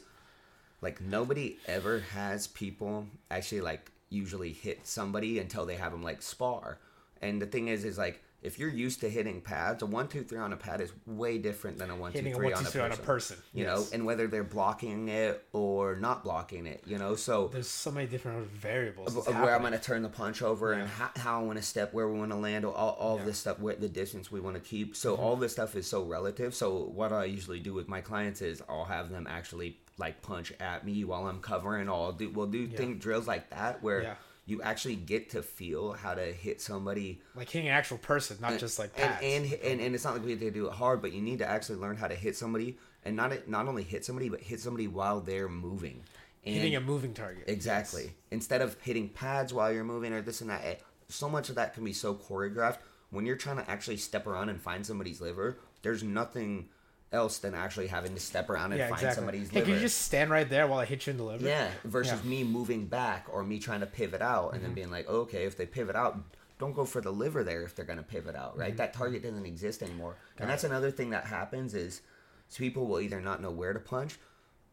like nobody ever has people actually like usually hit somebody until they have them like spar. And the thing is, is like if you're used to hitting pads, a one two three on a pad is way different than a one two Hitting a three one on two a three on a person. person. You yes. know, and whether they're blocking it or not blocking it, you know. So there's so many different variables. of, of where I'm going to turn the punch over and how, how I want to step, where we want to land, all, all Yeah. of this stuff, where the distance we want to keep. So Mm-hmm. all this stuff is so relative. So what I usually do with my clients is I'll have them actually like punch at me while I'm covering. I'll do we'll do Yeah. thing drills like that where Yeah. you actually get to feel how to hit somebody like hitting an actual person, not just like pads. and, and and and it's not like we have to do it hard, but you need to actually learn how to hit somebody and not not only hit somebody, but hit somebody while they're moving. And hitting a moving target. Exactly. Instead of hitting pads while you're moving or this and that, so much of that can be so choreographed. When you're trying to actually step around and find somebody's liver, there's nothing else than actually having to step around and Yeah, find exactly. somebody's Hey, liver. can you just stand right there while I hit you in the liver? yeah, versus Yeah. me moving back or me trying to pivot out Mm-hmm. and then being like, okay, if they pivot out, don't go for the liver there if they're going to pivot out, right? That target doesn't exist anymore. Mm-hmm. Got and that's it. another thing that happens is So people will either not know where to punch,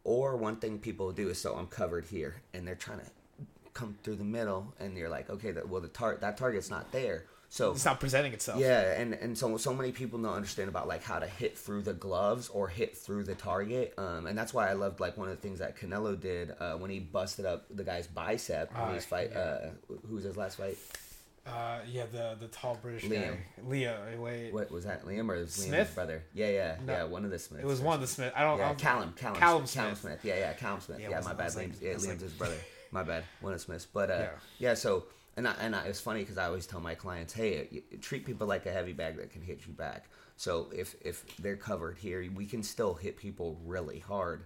or one thing people do is so I'm covered here, and they're trying to come through the middle, and you're like, okay, that well the tar- that target's not there. So It's not presenting itself. yeah, and and so so many people don't understand about like how to hit through the gloves or hit through the target, um, and that's why I loved like one of the things that Canelo did uh, when he busted up the guy's bicep in Ah, his fight. yeah. Uh, who was his last fight? Uh, yeah, the the tall British Liam. guy, Leo. Wait, What was that? Liam or Liam's Smith? brother? Yeah, yeah, No. yeah. One of the Smiths. it was one of the Smith. I don't. I Yeah, don't Callum, Callum, Callum Callum Smith. Smith. Yeah, yeah, Callum Smith. Yeah, Yeah, my bad. like- Liam's, yeah, Liam's like- his brother. My bad. One of Smiths. But uh, Yeah. yeah. So and I, and I, it's funny because I always tell my clients, hey, treat people like a heavy bag that can hit you back. So if if they're covered here, we can still hit people really hard.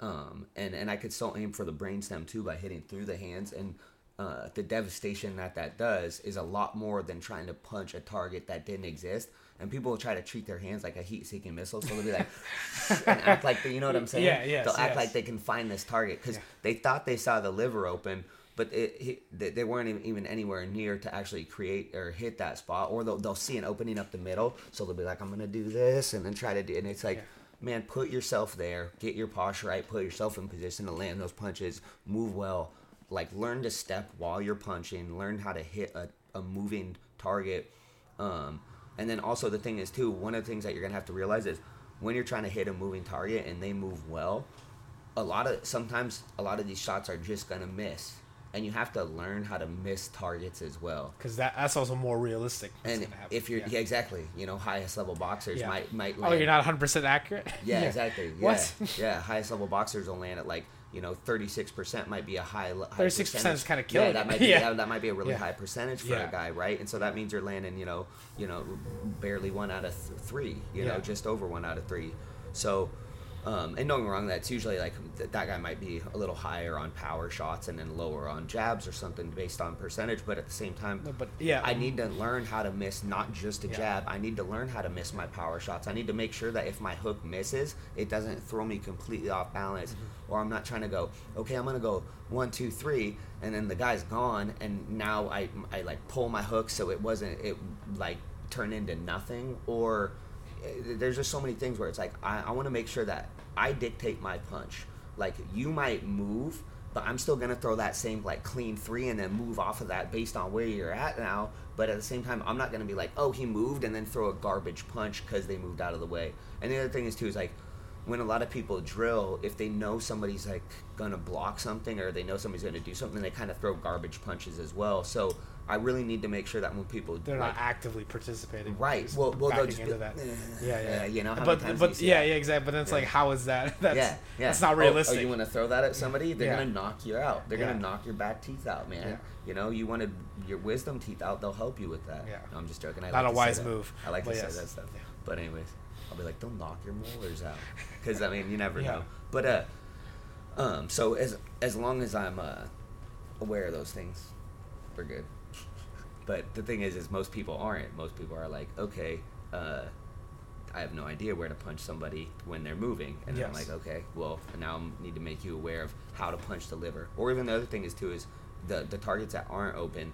Um, and and I could still aim for the brainstem too by hitting through the hands and. Uh, the devastation that that does is a lot more than trying to punch a target that didn't exist. And people will try to treat their hands like a heat-seeking missile, so they'll be like, and act like they, you know what I'm saying? Yeah, yes, They'll act yes. like they can find this target because Yeah. they thought they saw the liver open, but it, he, they, they weren't even, anywhere near to actually create or hit that spot. Or they'll, they'll see an opening up the middle, so they'll be like, I'm gonna do this, and then try to do. And it's like, Yeah. man, put yourself there, get your posture right, put yourself in position to land those punches, move well. Like learn to step while you're punching, learn how to hit a, a moving target. Um, and then also the thing is too, one of the things that you're gonna have to realize is when you're trying to hit a moving target and they move well, a lot of sometimes a lot of these shots are just gonna miss, and you have to learn how to miss targets as well. because that that's also more realistic. And happen. if you're yeah. yeah. exactly, you know, highest level boxers Yeah. might might oh, you're not 100 percent accurate. yeah, exactly. Yeah. What? yeah, highest level boxers will land at like you know thirty six percent might be a high. high 36% is kinda Yeah, killing that might be Yeah. that, that might be a really Yeah. high percentage for Yeah. a guy, right? And so that means you're landing you know you know barely one out of th- three, you know, just over one out of three. So. Um, and don't get me wrong, that's usually like that guy might be a little higher on power shots and then lower on jabs or something based on percentage. But at the same time, No, but yeah, I need to learn how to miss not just a Yeah. jab. I need to learn how to miss my power shots. I need to make sure that if my hook misses, it doesn't throw me completely off balance, Mm-hmm. or I'm not trying to go, okay, I'm gonna go one, two, three, and then the guy's gone, and now I I like pull my hook so it wasn't it like turn into nothing, or Eh, there's just so many things where it's like I, I want to make sure that I dictate my punch. Like you might move, but I'm still gonna throw that same like clean three and then move off of that based on where you're at now. But at the same time, I'm not gonna be like, oh, he moved and then throw a garbage punch because they moved out of the way. And the other thing is too is like when a lot of people drill, if they know somebody's like gonna block something or they know somebody's gonna do something, they kind of throw garbage punches as well. So I really need to make sure that when people they're like, not actively participating. Right. Well, well, they'll just into be- that. eh, Yeah, yeah. you know, how but but you yeah, that? yeah, exactly. But then it's Yeah. like, how is that? That's yeah, yeah. that's not Oh, realistic. Oh, you want to throw that at somebody? They're Yeah. gonna knock you out. They're gonna knock your back teeth out, man. Yeah. You know, you wanted your wisdom teeth out. They'll help you with that. Yeah. No, I'm just joking. I Not like a wise move, I like to yes. say that stuff. But anyways, I'll be like, they'll knock your molars out, because I mean, you never know. But uh, um, so as as long as I'm uh aware of those things, we're good. But the thing is, is most people aren't. Most people are like, okay, uh, I have no idea where to punch somebody when they're moving, and then I'm like, okay, well, now I need to make you aware of how to punch the liver. Or even the other thing is too is the the targets that aren't open.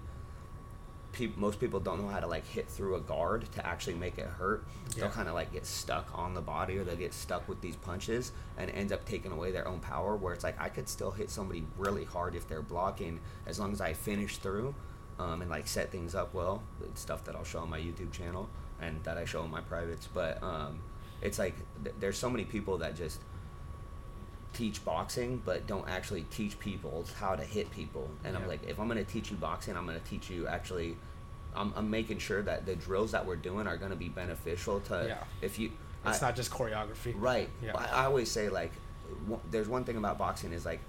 Peop most people don't know how to like hit through a guard to actually make it hurt. Yeah. They'll kind of like get stuck on the body, or they'll get stuck with these punches, and ends up taking away their own power. Where it's like I could still hit somebody really hard if they're blocking, as long as I finish through, um, and like set things up well. It's stuff that I'll show on my YouTube channel and that I show in my privates. But um, it's like th- there's so many people that just teach boxing but don't actually teach people how to hit people and i'm like if i'm going to teach you boxing i'm going to teach you actually I'm, I'm making sure that the drills that we're doing are going to be beneficial to Yeah. if you it's I- not just choreography. right Yeah. I, I always say like w- there's one thing about boxing is like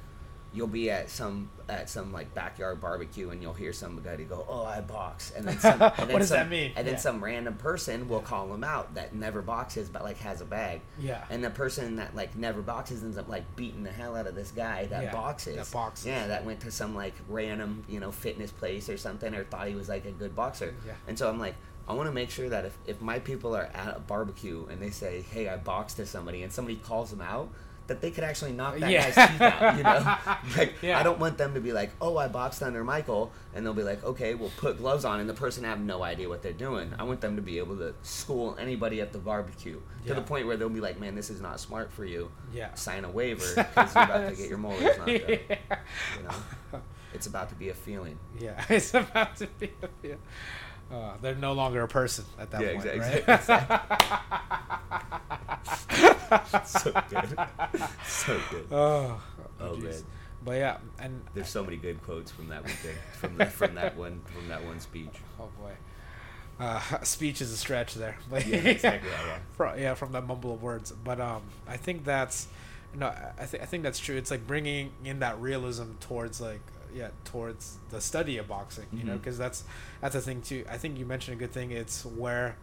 you'll be at some at some like backyard barbecue and you'll hear somebody go oh i box and then some, and then What does some- that mean? and then Yeah. some random person will call him out that never boxes but like has a bag Yeah. and the person that like never boxes ends up like beating the hell out of this guy that Yeah, boxes. that boxes. Yeah, that went to some like random, you know, fitness place or something or thought he was like a good boxer. Yeah. And so I'm like, I want to make sure that if, if my people are at a barbecue and they say, hey, I boxed to somebody and somebody calls them out, that they could actually knock that Yeah. guy's teeth out. You know, like Yeah. I don't want them to be like, oh, I boxed under Michael, and they'll be like, okay, we'll put gloves on, and the person have no idea what they're doing. I want them to be able to school anybody at the barbecue to the point where they'll be like, man, this is not smart for you. Yeah. Sign a waiver because you're about to get your molars knocked out. You know, it's about to be a feeling. Yeah, it's about to be. Yeah. Uh, they're no longer a person at that Yeah, point, exactly. right? so good, so good. oh, Oh jeez. man. But yeah, and There's so many good quotes from that weekend, from that, from that one, from that one speech. oh boy, uh, speech is a stretch there. But Yeah, exactly. Yeah, yeah. From, yeah, from that mumble of words. But um, I think that's no, I- I think I think that's true. It's like bringing in that realism towards like yeah towards the study of boxing. You know, Mhm. because that's that's a thing too. I think you mentioned a good thing. It's where.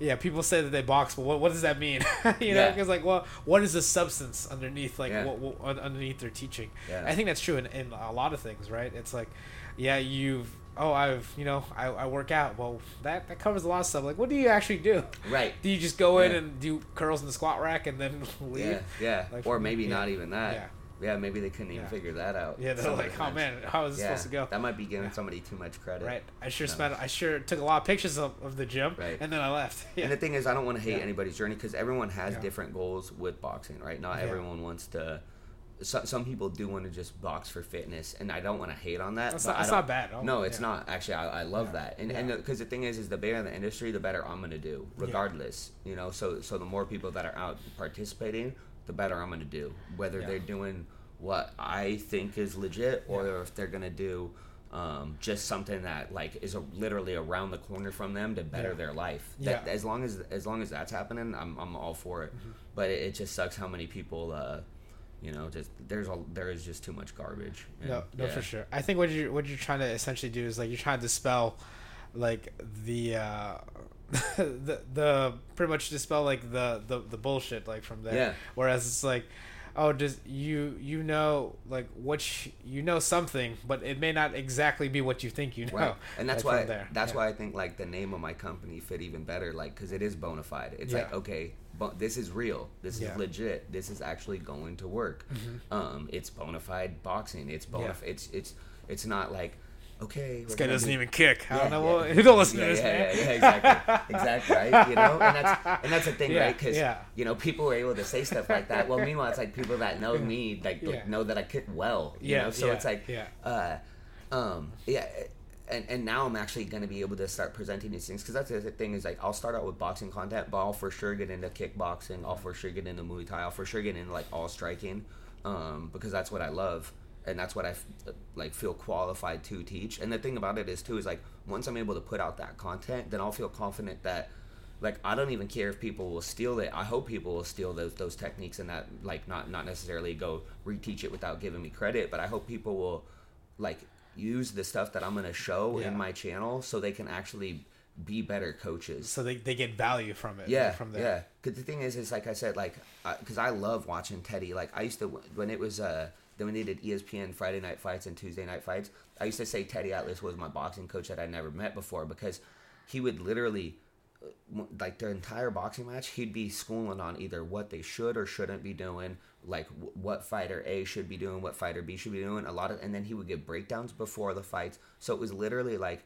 Yeah, people say that they box, but what, what does that mean? you know, Yeah. because like, well, what is the substance underneath, like, Yeah. what, what underneath their teaching? Yeah. I think that's true in, in a lot of things, right? It's like, yeah, you've, oh, I've, you know, I, I work out. Well, that, that covers a lot of stuff. Like, what do you actually do? Right. Do you just go in Yeah. and do curls in the squat rack and then leave? Yeah, yeah. Like, or maybe yeah. not even that. Yeah. Maybe they couldn't even Yeah. figure that out. Yeah, they're like, the oh man, how is this Yeah, supposed to go? That might be giving Yeah. somebody too much credit. Right. I sure No. spent. I sure took a lot of pictures of, of the gym, Right. and then I left. Yeah. And the thing is, I don't want to hate anybody's journey because everyone has different goals with boxing, right? Not everyone wants to. So, some people do want to just box for fitness, and I don't want to hate on that. That's not- that's not bad. Oh, No, it's not. Actually, I, I love that, and and because the, thing is, is the bigger the industry, the better I'm gonna do, Yeah. regardless. You know, so so the more people that are out participating, the better I'm gonna do. Whether Yeah. they're doing what I think is legit, or Yeah. if they're gonna do. Um, just something that like is a, literally around the corner from them to better Yeah. their life. Yeah. Mm-hmm. That, as long as as long as that's happening, I'm I'm all for it. But it, it just sucks how many people, uh, you know, just there's a there is just too much garbage. And, No, no, yeah. for sure. I think what you what you're trying to essentially do is like you're trying to dispel, like the uh, the the pretty much dispel like the the the bullshit like from there. Yeah. Whereas it's like, oh, just you you know like what sh- you know something, but it may not exactly be what you think you know. Right, and that's like, why there. that's Yeah. why I think like the name of my company fit even better, like because it is bona fide. It's Yeah. like okay, but this is real. This Yeah. is legit. This is actually going to work. Um, it's bona fide boxing. It's bona. F It's it's it's not like okay. This guy doesn't even kick. I don't know. yeah. what Who don't listen yeah, to this yeah? Yeah, yeah, exactly, exactly, right? You know, and that's and that's the thing, Yeah, right? Because yeah. you know, people are able to say stuff like that. Well, meanwhile, it's like people that know me, like, like, Yeah. know that I kick well. You Yeah, know? so yeah, it's like, yeah. uh, um, yeah. And, and now I'm actually going to be able to start presenting these things because that's the thing is like I'll start out with boxing content, but I'll for sure get into kickboxing. I'll for sure get into Muay Thai. I'll for sure get into like all striking, um, because that's what I love and that's what I f- like feel qualified to teach. And the thing about it is too is like once I'm able to put out that content, then I'll feel confident that like I don't even care if people will steal it. I hope people will steal those those techniques and that like not not necessarily go reteach it without giving me credit, but I hope people will like use the stuff that I'm going to show Yeah. in my channel so they can actually be better coaches. So they, they get value from it. Yeah, From there. yeah. Because the thing is, is like I said, like, because I love watching Teddy. Like I used to when it was uh then when they did ESPN Friday night fights and Tuesday night fights. I used to say Teddy Atlas was my boxing coach that I never met before because he would literally uh, like their entire boxing match he'd be schooling on either what they should or shouldn't be doing like what fighter a should be doing what fighter b should be doing a lot of and then he would give breakdowns before the fights so it was literally like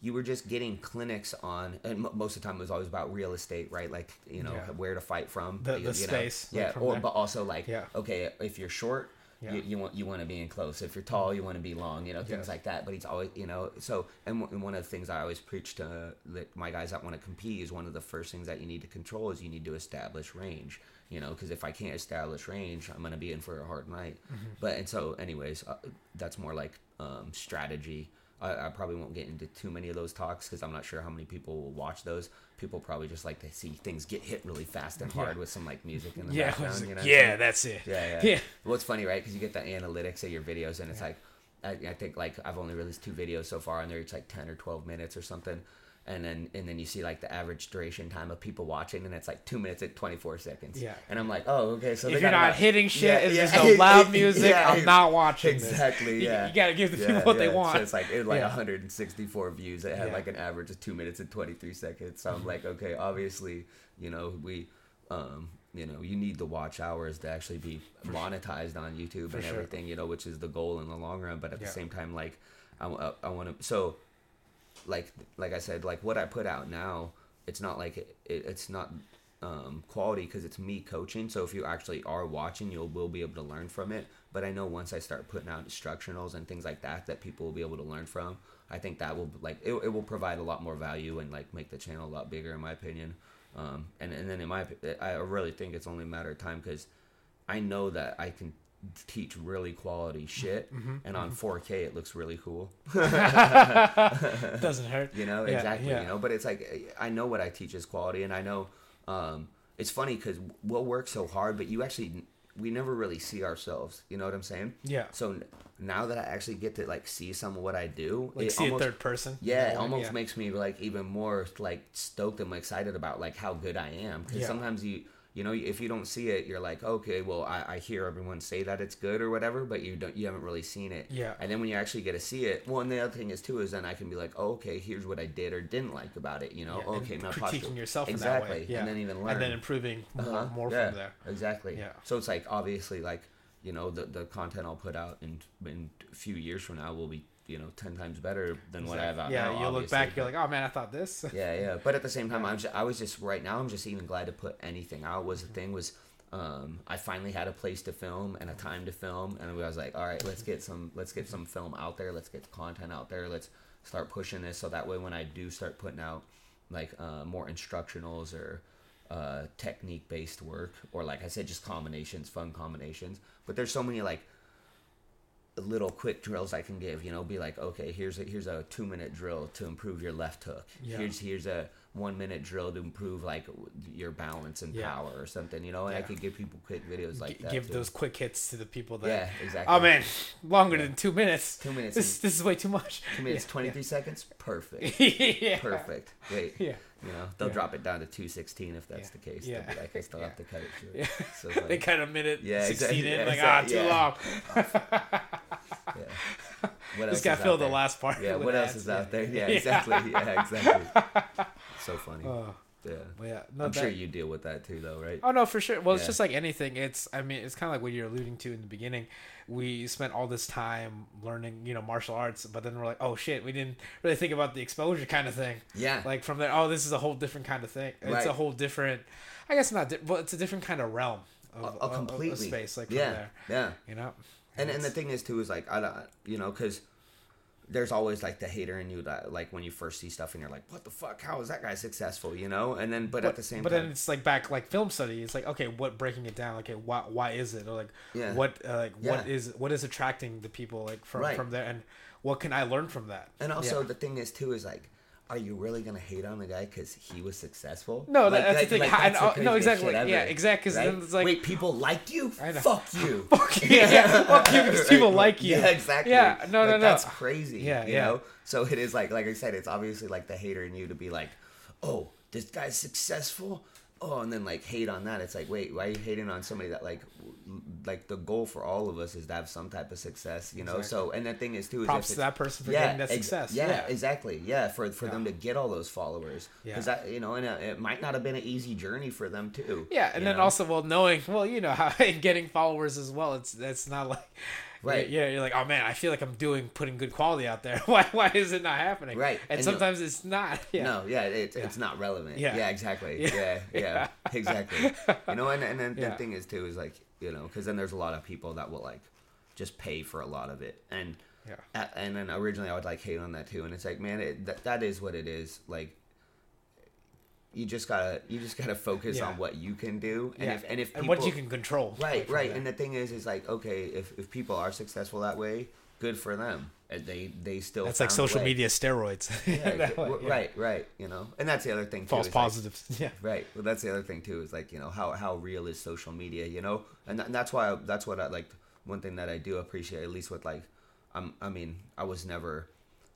you were just getting clinics on and mo most of the time it was always about real estate right like you know Yeah. where to fight from The- the you know? space, yeah or there. but also like Yeah. okay if you're short Yeah. you, you want you want to be in close if you're tall you want to be long you know things Yes. like that but he's always you know so and, one- and one of the things i always preach to my guys that want to compete is one of the first things that you need to control is you need to establish range you know because if i can't establish range i'm going to be in for a hard night Mm-hmm. but and so anyways uh, that's more like um, strategy I, I probably won't get into too many of those talks because i'm not sure how many people will watch those people probably just like to see things get hit really fast and hard Yeah. with some like music in the Yeah. background like, you know yeah, that's it. Yeah, yeah. Yeah. Well, it's funny, right? Because you get the analytics of your videos, and it's like, I, I think like I've only released two videos so far, and they're each like ten or twelve minutes or something. And then and then you see like the average duration time of people watching, and it's like two minutes and twenty four seconds. Yeah. And I'm like, oh, okay. So if you're not about- hitting shit, Yeah, if yeah. there's no loud music, Yeah, I'm not watching. Exactly. You- Yeah. you gotta give the people what they want. So it's like it like Yeah. 164 views. It had like an average of two minutes and 23 seconds. So I'm like, okay, obviously, you know, we. Um, you know you need the watch hours to actually be monetized on YouTube For and sure. everything, you know, which is the goal in the long run. But at the same time, like I, I, I want to so like like I said, like what I put out now, it's not like it, it, it's not um, quality because it's me coaching. So if you actually are watching, you'll will be able to learn from it. But I know once I start putting out instructionals and things like that, that people will be able to learn from. I think that will like it, it will provide a lot more value and like make the channel a lot bigger in my opinion. Um, and and then in my I really think it's only a matter of time because I know that I can teach really quality shit mm-hmm. Mm-hmm. and on mm-hmm. 4k it looks really cool Doesn't hurt. you know Yeah, exactly yeah. you know but it's like i know what i teach is quality and i know um it's funny because we'll work so hard but you actually we never really see ourselves you know what i'm saying Yeah. so now that i actually get to like see some of what i do Like see almost, a third person. yeah, it almost yeah. makes me like even more like stoked and excited about like how good I am. Because sometimes you you know if you don't see it, you're like okay, well I, I hear everyone say that it's good or whatever, but you don't you haven't really seen it. Yeah. And then when you actually get to see it, well, and the other thing is too is then I can be like, oh, okay, here's what I did or didn't like about it. You know, Yeah, okay, my critiquing posture yourself in exactly, that way. Yeah. and then even learn and then improving more, uh-huh. more yeah, from there. Exactly. Yeah. So it's like obviously like you know the the content I'll put out in in a few years from now will be you know ten times better than what I have out yeah, now. you'll look back, you're like, oh man, I thought this. yeah, yeah. But at the same time, I'm just, I was just right now. I'm just even glad to put anything out. Was the thing was, um, I finally had a place to film and a time to film, and I was like, all right, let's get some, let's get some film out there. Let's get the content out there. Let's start pushing this so that way when I do start putting out like uh, more instructionals or uh, technique based work, or like I said, just combinations, fun combinations. But there's so many like little quick drills I can give. You know, be like, okay, here's a here's a two minute drill to improve your left hook. Yeah. Here's here's a one minute drill to improve like your balance and Yeah. power or something. You know, and I could give people quick videos like G- that. give too. those quick hits to the people that. Yeah, exactly. Oh man, longer than two minutes. Two minutes This this is way too much. two minutes Yeah, twenty three seconds. Perfect. yeah. Perfect. Great. Yeah. You know, they'll Yeah. drop it down to two sixteen if that's Yeah. the case. Yeah. They'll be like, I still Yeah. have to cut it short. Yeah. So like, They cut a minute Yeah, sixteen exactly. in, Yeah, like exactly. ah, too Yeah. long. Yeah. What Just else gotta is fill out the there? last part. Yeah, what else is out there? Yeah, Yeah. exactly. Yeah, exactly. so funny. Oh, yeah. well, yeah. No, I'm that- sure you deal with that too, though, right? Oh no, for sure. Well, it's just like anything. It's I mean, it's kind of like what you're alluding to in the beginning. We spent all this time learning, you know, martial arts, but then we're like, oh shit, we didn't really think about the exposure kind of thing. Yeah. Like from there, oh, this is a whole different kind of thing. It's Right. a whole different. I guess not. Di- well, it's a different kind of realm of, a, of- a of- completely of space. Like from yeah, there, yeah. you know. And and the thing is too is like I don't you know because there's always like the hater in you that like when you first see stuff and you're like what the fuck how is that guy successful you know and then but, at the same but time then it's like back like film study. It's like okay, what breaking it down? Okay, why why is it? Or like Yeah. what uh, like what Yeah. is what is attracting the people like from Right. from there, and what can I learn from that? and also Yeah. the thing is too is like are you really gonna hate on the guy because he was successful? No, Like, that's like- the thing. like, that's the no, exactly. ever, Yeah, exactly, 'cause then it's like- wait, people liked you? Fuck you. Fuck you. Yeah, fuck you because people Right, like you. Yeah, exactly. Yeah, no, Like, no, no. That's crazy. Yeah, you yeah. know. So it is like, like I said, it's obviously like the hater in you to be like, oh, this guy's successful. Oh, and then like hate on that. It's like, wait, why are you hating on somebody that like, like the goal for all of us is to have some type of success, you know? So, and the thing is too, is Props to that person for getting that ex- success. Yeah, Yeah. exactly. Yeah, for for them to get all those followers, Yeah. because that you know, and uh, it might not have been an easy journey for them too. Yeah, and then know? also well knowing well you know how getting followers as well. It's it's not like Right. Yeah, you're like oh man, I feel like I'm doing putting good quality out there. Why why is it not happening? Right, and, and sometimes it's not. Yeah. No, yeah, it's it's not relevant. Yeah. Yeah, exactly. Yeah. Yeah, yeah, exactly. You know, and and then Yeah. the thing is too is like you know because then there's a lot of people that will like just pay for a lot of it, and Yeah. and then originally I would like hate on that too, and it's like man, it, that that is what it is. Like you just gotta you just gotta focus Yeah. on what you can do, and yeah. if and if people, and what you can control. Right, right. there. And the thing is, is like, okay, if, if people are successful that way, good for them. And They they still That's like social way. media steroids. Yeah, way, right, right. You know, and that's the other thing. Too, False like, positives. yeah. right. Well, that's the other thing too. Is like you know how how real is social media? You know, and, th- and that's why I, that's what I like. One thing that I do appreciate, at least with like, I'm I mean I was never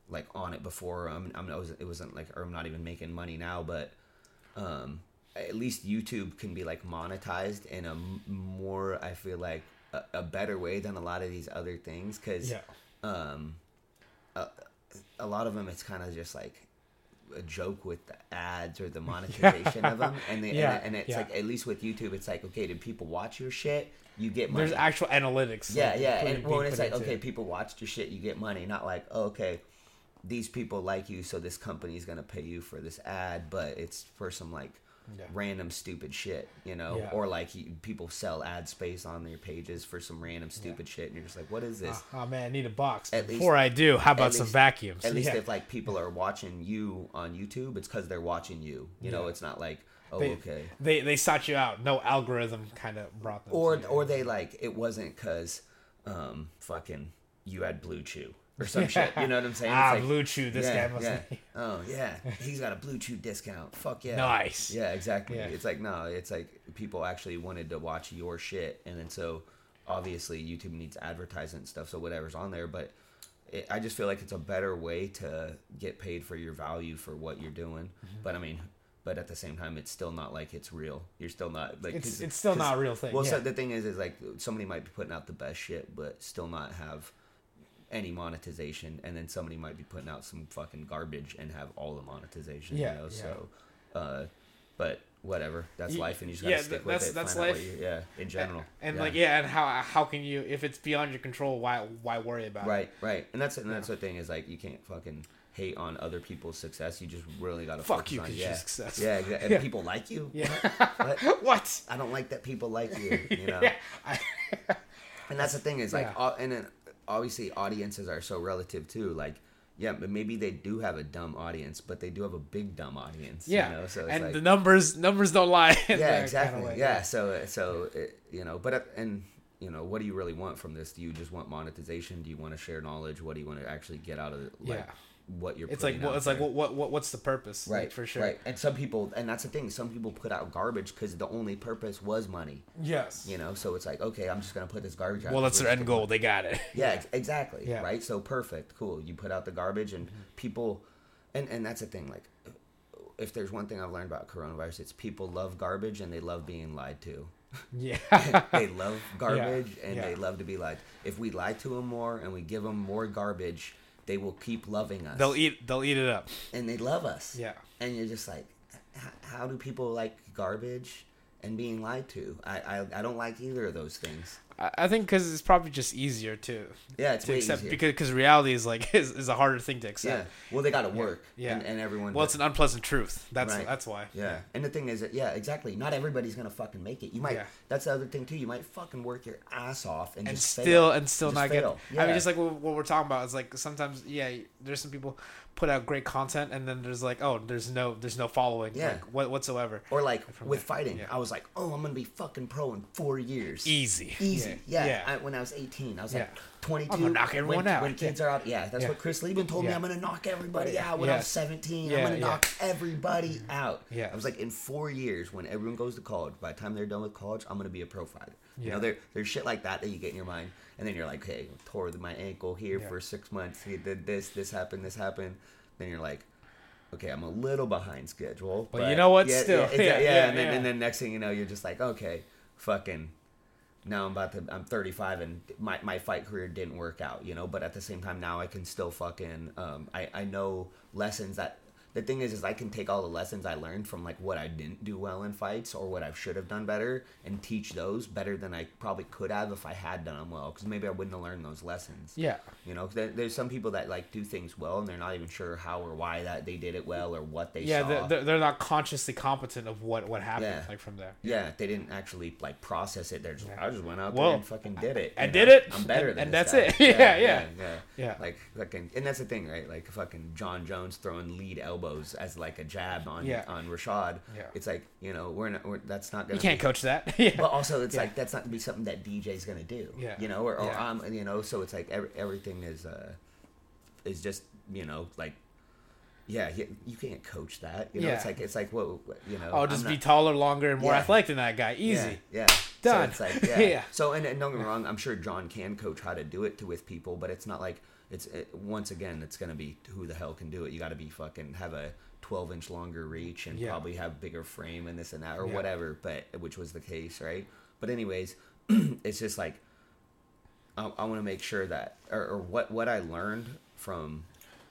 like on it before. I'm, I'm I was it wasn't like or I'm not even making money now, but um at least YouTube can be like monetized in a more I feel like a, a better way than a lot of these other things because Yeah. um a, a lot of them it's kind of just like a joke with the ads or the monetization of them, and they, Yeah, and, and it's yeah. like at least with YouTube, it's like okay, did people watch your shit? You get money. There's actual analytics. Yeah, yeah, and well, it's like okay, people watched your shit, you get money. Not like oh, okay, these people like you, so this company is gonna pay you for this ad, but it's for some like Yeah. random stupid shit, you know, Yeah. or like you, people sell ad space on their pages for some random stupid shit, and you're just like, what is this? Oh, oh, man, I need a box. At least- Before I do, how about at some vacuums? At least Yeah. if like people are watching you on YouTube, it's because they're watching you. You know, it's not like oh they, okay. they they sought you out. No algorithm kind of brought them. or to or they like it wasn't because um fucking you had BlueChew or some shit. You know what I'm saying? ah, It's like, BlueChew. This yeah, yeah. Oh yeah, he's got a BlueChew discount. Fuck yeah. Nice. Yeah, exactly. Yeah. It's like no, it's like people actually wanted to watch your shit, and then so obviously YouTube needs advertising and stuff, so whatever's on there, but. It, I just feel like it's a better way to get paid for your value for what you're doing, Mm-hmm. but I mean, but at the same time, it's still not like it's real. You're still not like It's it's still not a real thing. well, yeah. so the thing is, is like somebody might be putting out the best shit, but still not have any monetization, and then somebody might be putting out some fucking garbage and have all the monetization. Yeah, you know. yeah. So, uh, but whatever, that's life, and you just gotta yeah, stick th- with it. that's life. you- yeah, in general. and yeah. like yeah, and how how can you if it's beyond your control? Why why worry about it? Right, right, and that's and that's the thing is like you can't fucking hate on other people's success. You just really gotta Fuck you on 'cause yeah, you're successful. yeah, exa- and Yeah. people like you. Yeah. What? what? I don't like that people like you. You know. Yeah. I, And that's the thing is like, au- and then obviously audiences are so relative too. Like, yeah, but maybe they do have a dumb audience, but they do have a big dumb audience. yeah. you know? so it's and like, the numbers numbers don't lie. yeah, exactly. kinda way. yeah, so so it, you know, but uh, and you know, what do you really want from this? Do you just want monetization? Do you want to share knowledge? What do you want to actually get out of it? Like, Yeah. What you're It's like putting well, out it's like there? what, what what what's the purpose? Right, Like, for sure. Right, and some people, and that's the thing. Some people put out garbage because the only purpose was money. Yes. You know, so it's like, okay, I'm just gonna put this garbage out. well, that's their end goal. They got it. yeah, ex- exactly. Yeah. Right. So perfect. Cool. You put out the garbage, and mm-hmm. people, and and that's the thing. Like, if there's one thing I've learned about coronavirus, it's people love garbage and they love being lied to. Yeah. they love garbage and yeah. they love to be lied. If we lie to them more and we give them more garbage, they will keep loving us. they'll eat. They'll eat it up. and they love us. Yeah. And you're just like, h- how do people like garbage and being lied to? I I, I don't like either of those things. I, think because it's probably just easier to Yeah, it's to accept easier. because because reality is like is, is a harder thing to accept. yeah. Well, they got to work. Yeah. And, and everyone. Well, it's an unpleasant truth. That's Right. that's why. Yeah. And the thing is that yeah, exactly. Not everybody's gonna fucking make it. You might Yeah. that's the other thing too. You might fucking work your ass off and, and just still fail. and still not get. fail. I mean, just like what, what we're talking about is like sometimes, yeah, there's some people put out great content, and then there's like, oh, there's no, there's no following, Yeah. like what whatsoever. or like with there. fighting, Yeah. I was like, oh, I'm gonna be fucking pro in four years. Easy, Easy. Yeah. yeah. I, when I was 18, I was like 22. I'm gonna knock everyone when, out. When kids are out, yeah, that's what Chris Leben told me. I'm gonna knock everybody out when I'm 17. Yeah, I'm gonna knock everybody mm-hmm. out. Yeah. I was like, in four years, when everyone goes to college, by the time they're done with college, I'm gonna be a pro fighter. You know, there, there's shit like that that you get in your mind, and then you're like, hey, tore my ankle here Yeah. for six months. He did this, this happened, this happened. Then you're like. Okay, I'm a little behind schedule, But you know what? Yeah, Still, yeah, yeah, yeah, and, then, yeah. and then next thing you know, you're just like, okay, fucking now I'm about to I'm 35 and my, my fight career didn't work out, you know, but at the same time now I can still fucking um I, I know lessons that the thing is is I can take all the lessons I learned from like what I didn't do well in fights or what I should have done better and teach those better than I probably could have if I had done them well because maybe I wouldn't have learned those lessons. Yeah, You know, there, there's some people that like do things well and they're not even sure how or why that they did it well or what they yeah, saw. they're, they're, not consciously competent of what what happened, Yeah. like from there. Yeah, they didn't actually like process it. They're just like, I just went out Well, there and fucking did it. I you did it, I'm better and- than and that's guy. it. Yeah, yeah, yeah. yeah, Yeah. Like fucking, and that's the thing, right? Like fucking Jon Jones throwing lead elbows as like a jab on Yeah. on Rashad. Yeah. It's like you know we're not. We're, that's not gonna. You can't be, coach that. yeah, But also, it's Yeah. like that's not gonna be something that DJ's gonna do. Yeah. You know, or, or Yeah. I'm, you know, so it's like every, everything is uh is just you know like. Yeah, you, you can't coach that. You know, it's like it's like what what- you know. I'm just be taller, longer, and more Yeah. athletic than that guy. Easy. yeah, yeah. Done. So it's like, yeah. Yeah. So and, and don't get me wrong, I'm sure Jon can coach how to do it to with people, but it's not like it's it, once again it's gonna be who the hell can do it. You got to be fucking have a 12 inch longer reach and Yeah. probably have bigger frame and this and that or Yeah. whatever. But which was the case, right? But anyways, it's just like I, I want to make sure that or, or what what I learned from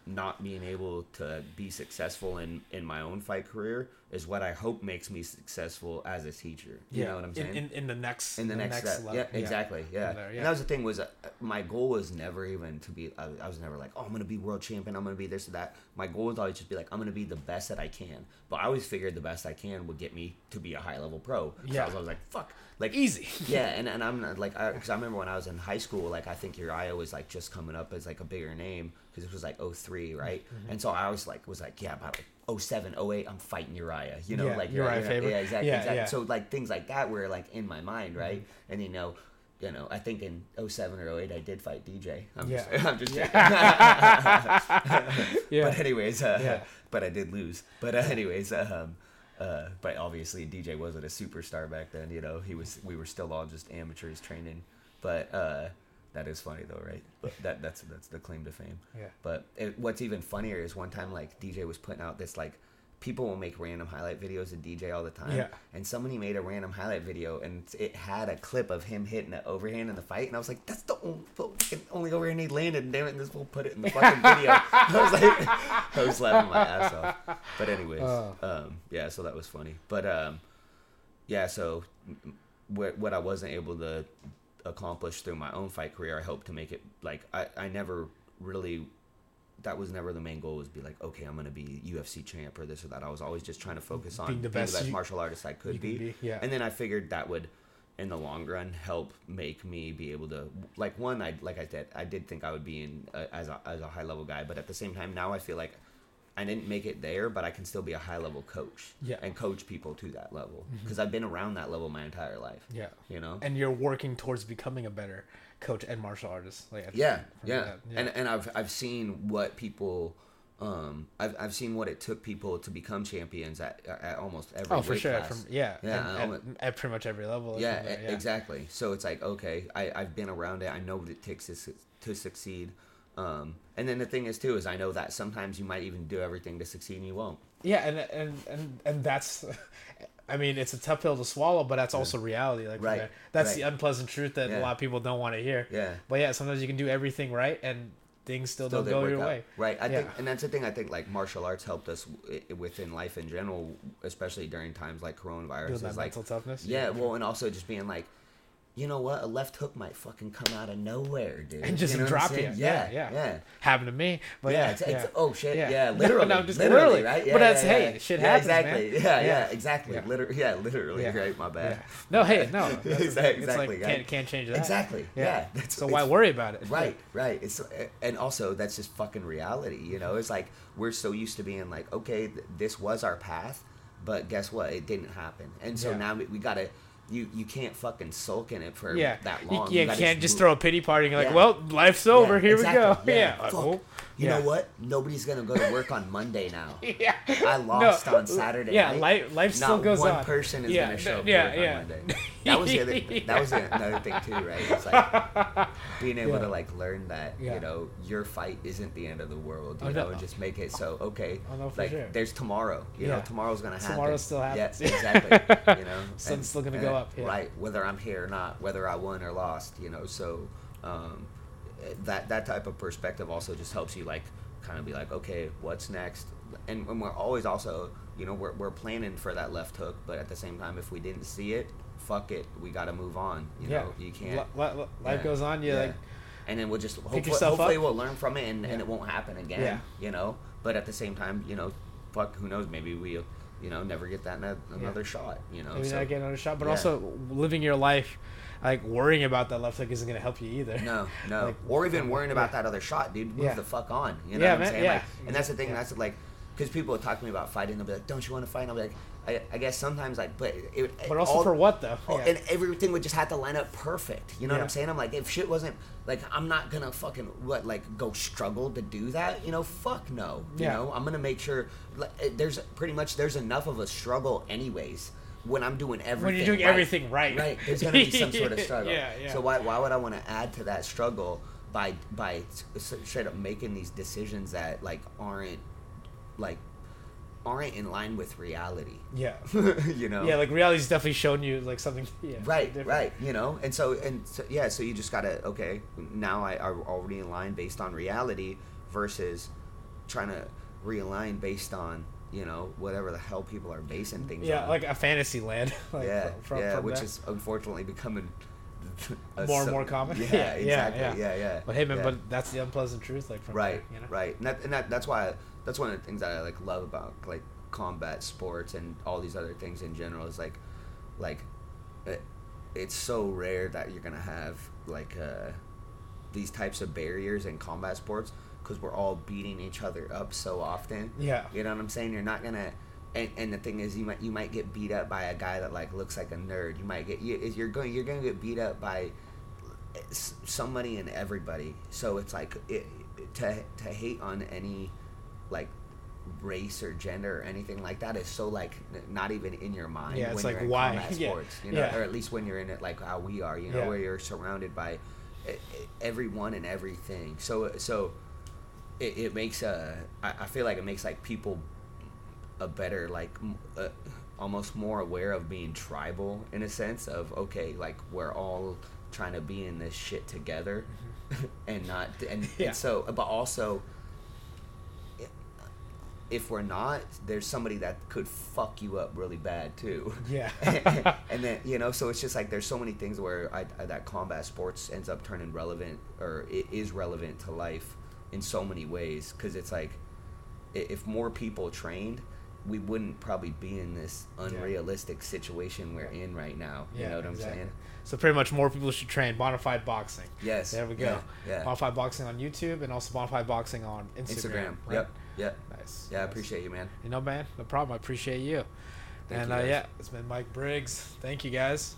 not being able to be successful in in my own fight career is what I hope makes me successful as a teacher. You yeah. know what I'm saying? In, in, in the next in the next, step. level. Yeah, exactly. Yeah. There, yeah. And that was the thing was uh, my goal was never even to be. I, I was never like, oh, I'm gonna be world champion. I'm gonna be this or that. My goal was always just be like, I'm gonna be the best that I can. But I always figured the best I can would get me to be a high level pro. Yeah. I was always like, fuck, like Easy. yeah, and, and I'm not like because I, remember when I was in high school, like I think Uriah was like just coming up as like a bigger name because it was like 03, right? Mm-hmm. And so I was like was like yeah, about like 07, 08, I'm fighting Uriah, you know, Yeah, like Uriah yeah, Faber. yeah, exactly, Yeah, exactly. yeah. So like things like that were like in my mind, right? Mm-hmm. And you know. You know, I think in 07 or 08 I did fight DJ. I'm Yeah. just, I'm just kidding. Yeah. But anyways, uh, Yeah. but I did lose. But uh, anyways, um, uh, but obviously DJ wasn't a superstar back then. You know, he was. We were still all just amateurs training. But uh, that is funny though, right? But that that's that's the claim to fame. Yeah. But it, what's even funnier is one time like DJ was putting out this like. People will make random highlight videos of DJ all the time. Yeah. And somebody made a random highlight video, and it had a clip of him hitting an overhand in the fight, and I was like, "That's the only, only overhand he landed." And damn it, and this will put it in the fucking video. I was like, I was laughing my ass off. But anyways, Oh. um, yeah, so that was funny. But um, yeah, so what what I wasn't able to accomplish through my own fight career, I hope to make it like I I never really. That was never the main goal. Was be like, okay, I'm gonna be UFC champ or this or that. I was always just trying to focus on Being the best you- martial artist I could be. be, yeah. And then I figured that would, in the long run, help make me be able to like one. I like I said, I did think I would be in uh, as a as a high level guy, but at the same time, now I feel like I didn't make it there, but I can still be a high level coach. Yeah. Mm-hmm. And coach people to that level because I've been around that level my entire life. Yeah. You know. And you're working towards becoming a better coach and martial artist. Like yeah, from yeah. And and I've I've seen what people. Um, I've, I've seen what it took people to become champions at, at almost every oh, for sure. From yeah, Yeah, and- and went- at, pretty much every level. yeah, e- exactly. So it's like okay, I I've been around it. I know what it takes to, to succeed. Um, and then the thing is too is I know that sometimes you might even do everything to succeed and you won't. Yeah, and and and and that's, I mean, it's a tough pill to swallow, but that's also reality. Like, Right, that's right. the unpleasant truth that a lot of people don't want to hear. Yeah. But yeah, sometimes you can do everything right, and things still, Still don't go your out. way. Right. I Yeah. think, and that's the thing. I think like martial arts helped us w- within life in general, especially during times like coronavirus. Build that like mental toughness. Yeah, well, and also just being like, you know what, a left hook might fucking come out of nowhere, dude. And just you know drop you. Yeah, Yeah, yeah, yeah. happened to me. But yeah, yeah, it's, it's, oh shit, yeah, Yeah. literally, No, just literally, literally. right? Yeah, But that's- yeah, hey, yeah. shit yeah, happens, exactly. man. Yeah, yeah, Yeah. exactly. Yeah. Literally, yeah, literally. Yeah. Right, my bad. Yeah. No, hey, no. Exactly, it's like can't can't change that. Exactly. Yeah. so why worry about it? Right, right. It's and also that's just fucking reality. You know, it's like we're so used to being like, okay, this was our path, but guess what? It didn't happen, and so Yeah. now we, we gotta. You you can't fucking sulk in it for Yeah, that long. yeah, gotta can't just move- throw a pity party and you're like, Yeah. well, life's over. Here exactly, we go. Yeah. Fuck. Oh, You yeah. know what? Nobody's gonna go to work on Monday now. Yeah. I lost No, on Saturday. Yeah, night. life, life still Not goes one on. person is Yeah, gonna show up yeah, to work yeah. on Monday. That was the other. That was another thing too, right? It's like being able to like learn that you know your fight isn't the end of the world. You Oh, know, no. and just make it so okay. Oh, no, like sure. there's tomorrow. You know, tomorrow's gonna happen. Tomorrow still happens. Yeah, exactly. You know, Sun's still gonna go up. Right, whether I'm here or not, whether I won or lost. You know, so um, that that type of perspective also just helps you like kind of be like, okay, what's next? And, and we're always also, you know, we're, we're planning for that left hook, but at the same time, if we didn't see it, fuck it, we got to move on. You yeah. know, you can't. Li- li- life yeah, goes on. You yeah. like, and then we'll just hopefully, hopefully up. we'll learn from it, and, and it won't happen again. Yeah. You know, but at the same time, you know, fuck, who knows? Maybe we'll, you know, never get that another shot. You know, maybe so- not get another shot, but also living your life, like worrying about that left hook isn't gonna help you either. No, no. Like, or even worrying about yeah. that other shot, dude. Move Yeah. the fuck on. You know Yeah, what I'm man, saying? yeah. Like, and that's the thing. Yeah. That's like, because people will talk to me about fighting. They'll be like, "Don't you want to fight?" And I'll be like, I, I guess sometimes, like, but it, But also all- for what though? all- Yeah. And everything would just have to line up perfect. You know what I'm saying? I'm like, if shit wasn't like, I'm not gonna fucking what like go struggle to do that. You know, fuck no. You Yeah. know, I'm gonna make sure. Like, eh, there's pretty much there's enough of a struggle anyways. When I'm doing everything, When you're doing everything right. right? There's gonna be some sort of struggle. Yeah, yeah. So why why would I want to add to that struggle by by straight up making these decisions that like aren't like aren't in line with reality? yeah. you know? Yeah, like reality's definitely shown you like something. Yeah, Right, different. right. You know, and so and so, yeah, so you just gotta okay. Now I are already in line based on reality versus trying to realign based on you know whatever the hell people are basing things Yeah, on. like a fantasy land. like yeah, from- from- yeah, from which that. is unfortunately becoming a More and sub- more common? Yeah, Yeah, exactly. yeah. Yeah, yeah. But hey, man, yeah. but that's the unpleasant truth. Like from right, there, you know? right, and, that, and that, that's why that's one of the things that I like love about like combat sports and all these other things in general is like, like, it, it's so rare that you're gonna have like uh, these types of barriers in combat sports because we're all beating each other up so often. Yeah. You know what I'm saying? You're not gonna. And, and the thing is, you might you might get beat up by a guy that like looks like a nerd. You might get you, you're going you're gonna get beat up by somebody and everybody. So it's like it, to to hate on any like race or gender or anything like that is so like n- not even in your mind. Yeah, it's when like, you're in why? combat Yeah, sports, you know, yeah. or at least when you're in it like how we are, you know, Yeah. where you're surrounded by everyone and everything. So so it, it makes a I, I feel like it makes like people a better like uh, almost more aware of being tribal in a sense of okay like we're all trying to be in this shit together and not and, Mm-hmm. Yeah. and so but also if we're not there's somebody that could fuck you up really bad too Yeah. and then you know so it's just like there's so many things where I, I- that combat sports ends up turning relevant or it is relevant to life in so many ways because it's like if more people trained we wouldn't probably be in this unrealistic situation we're in right now yeah, you know what exactly. i'm saying So pretty much more people should train Bonafide Boxing. yes There we go. yeah, yeah. Bonafide Boxing on YouTube and also Bonafide Boxing on Instagram. instagram right? yep yep Nice. yeah i appreciate you man You know, man, no problem. I appreciate you. Thank and you, uh, yeah, it's been Mike Briggs. Thank you guys.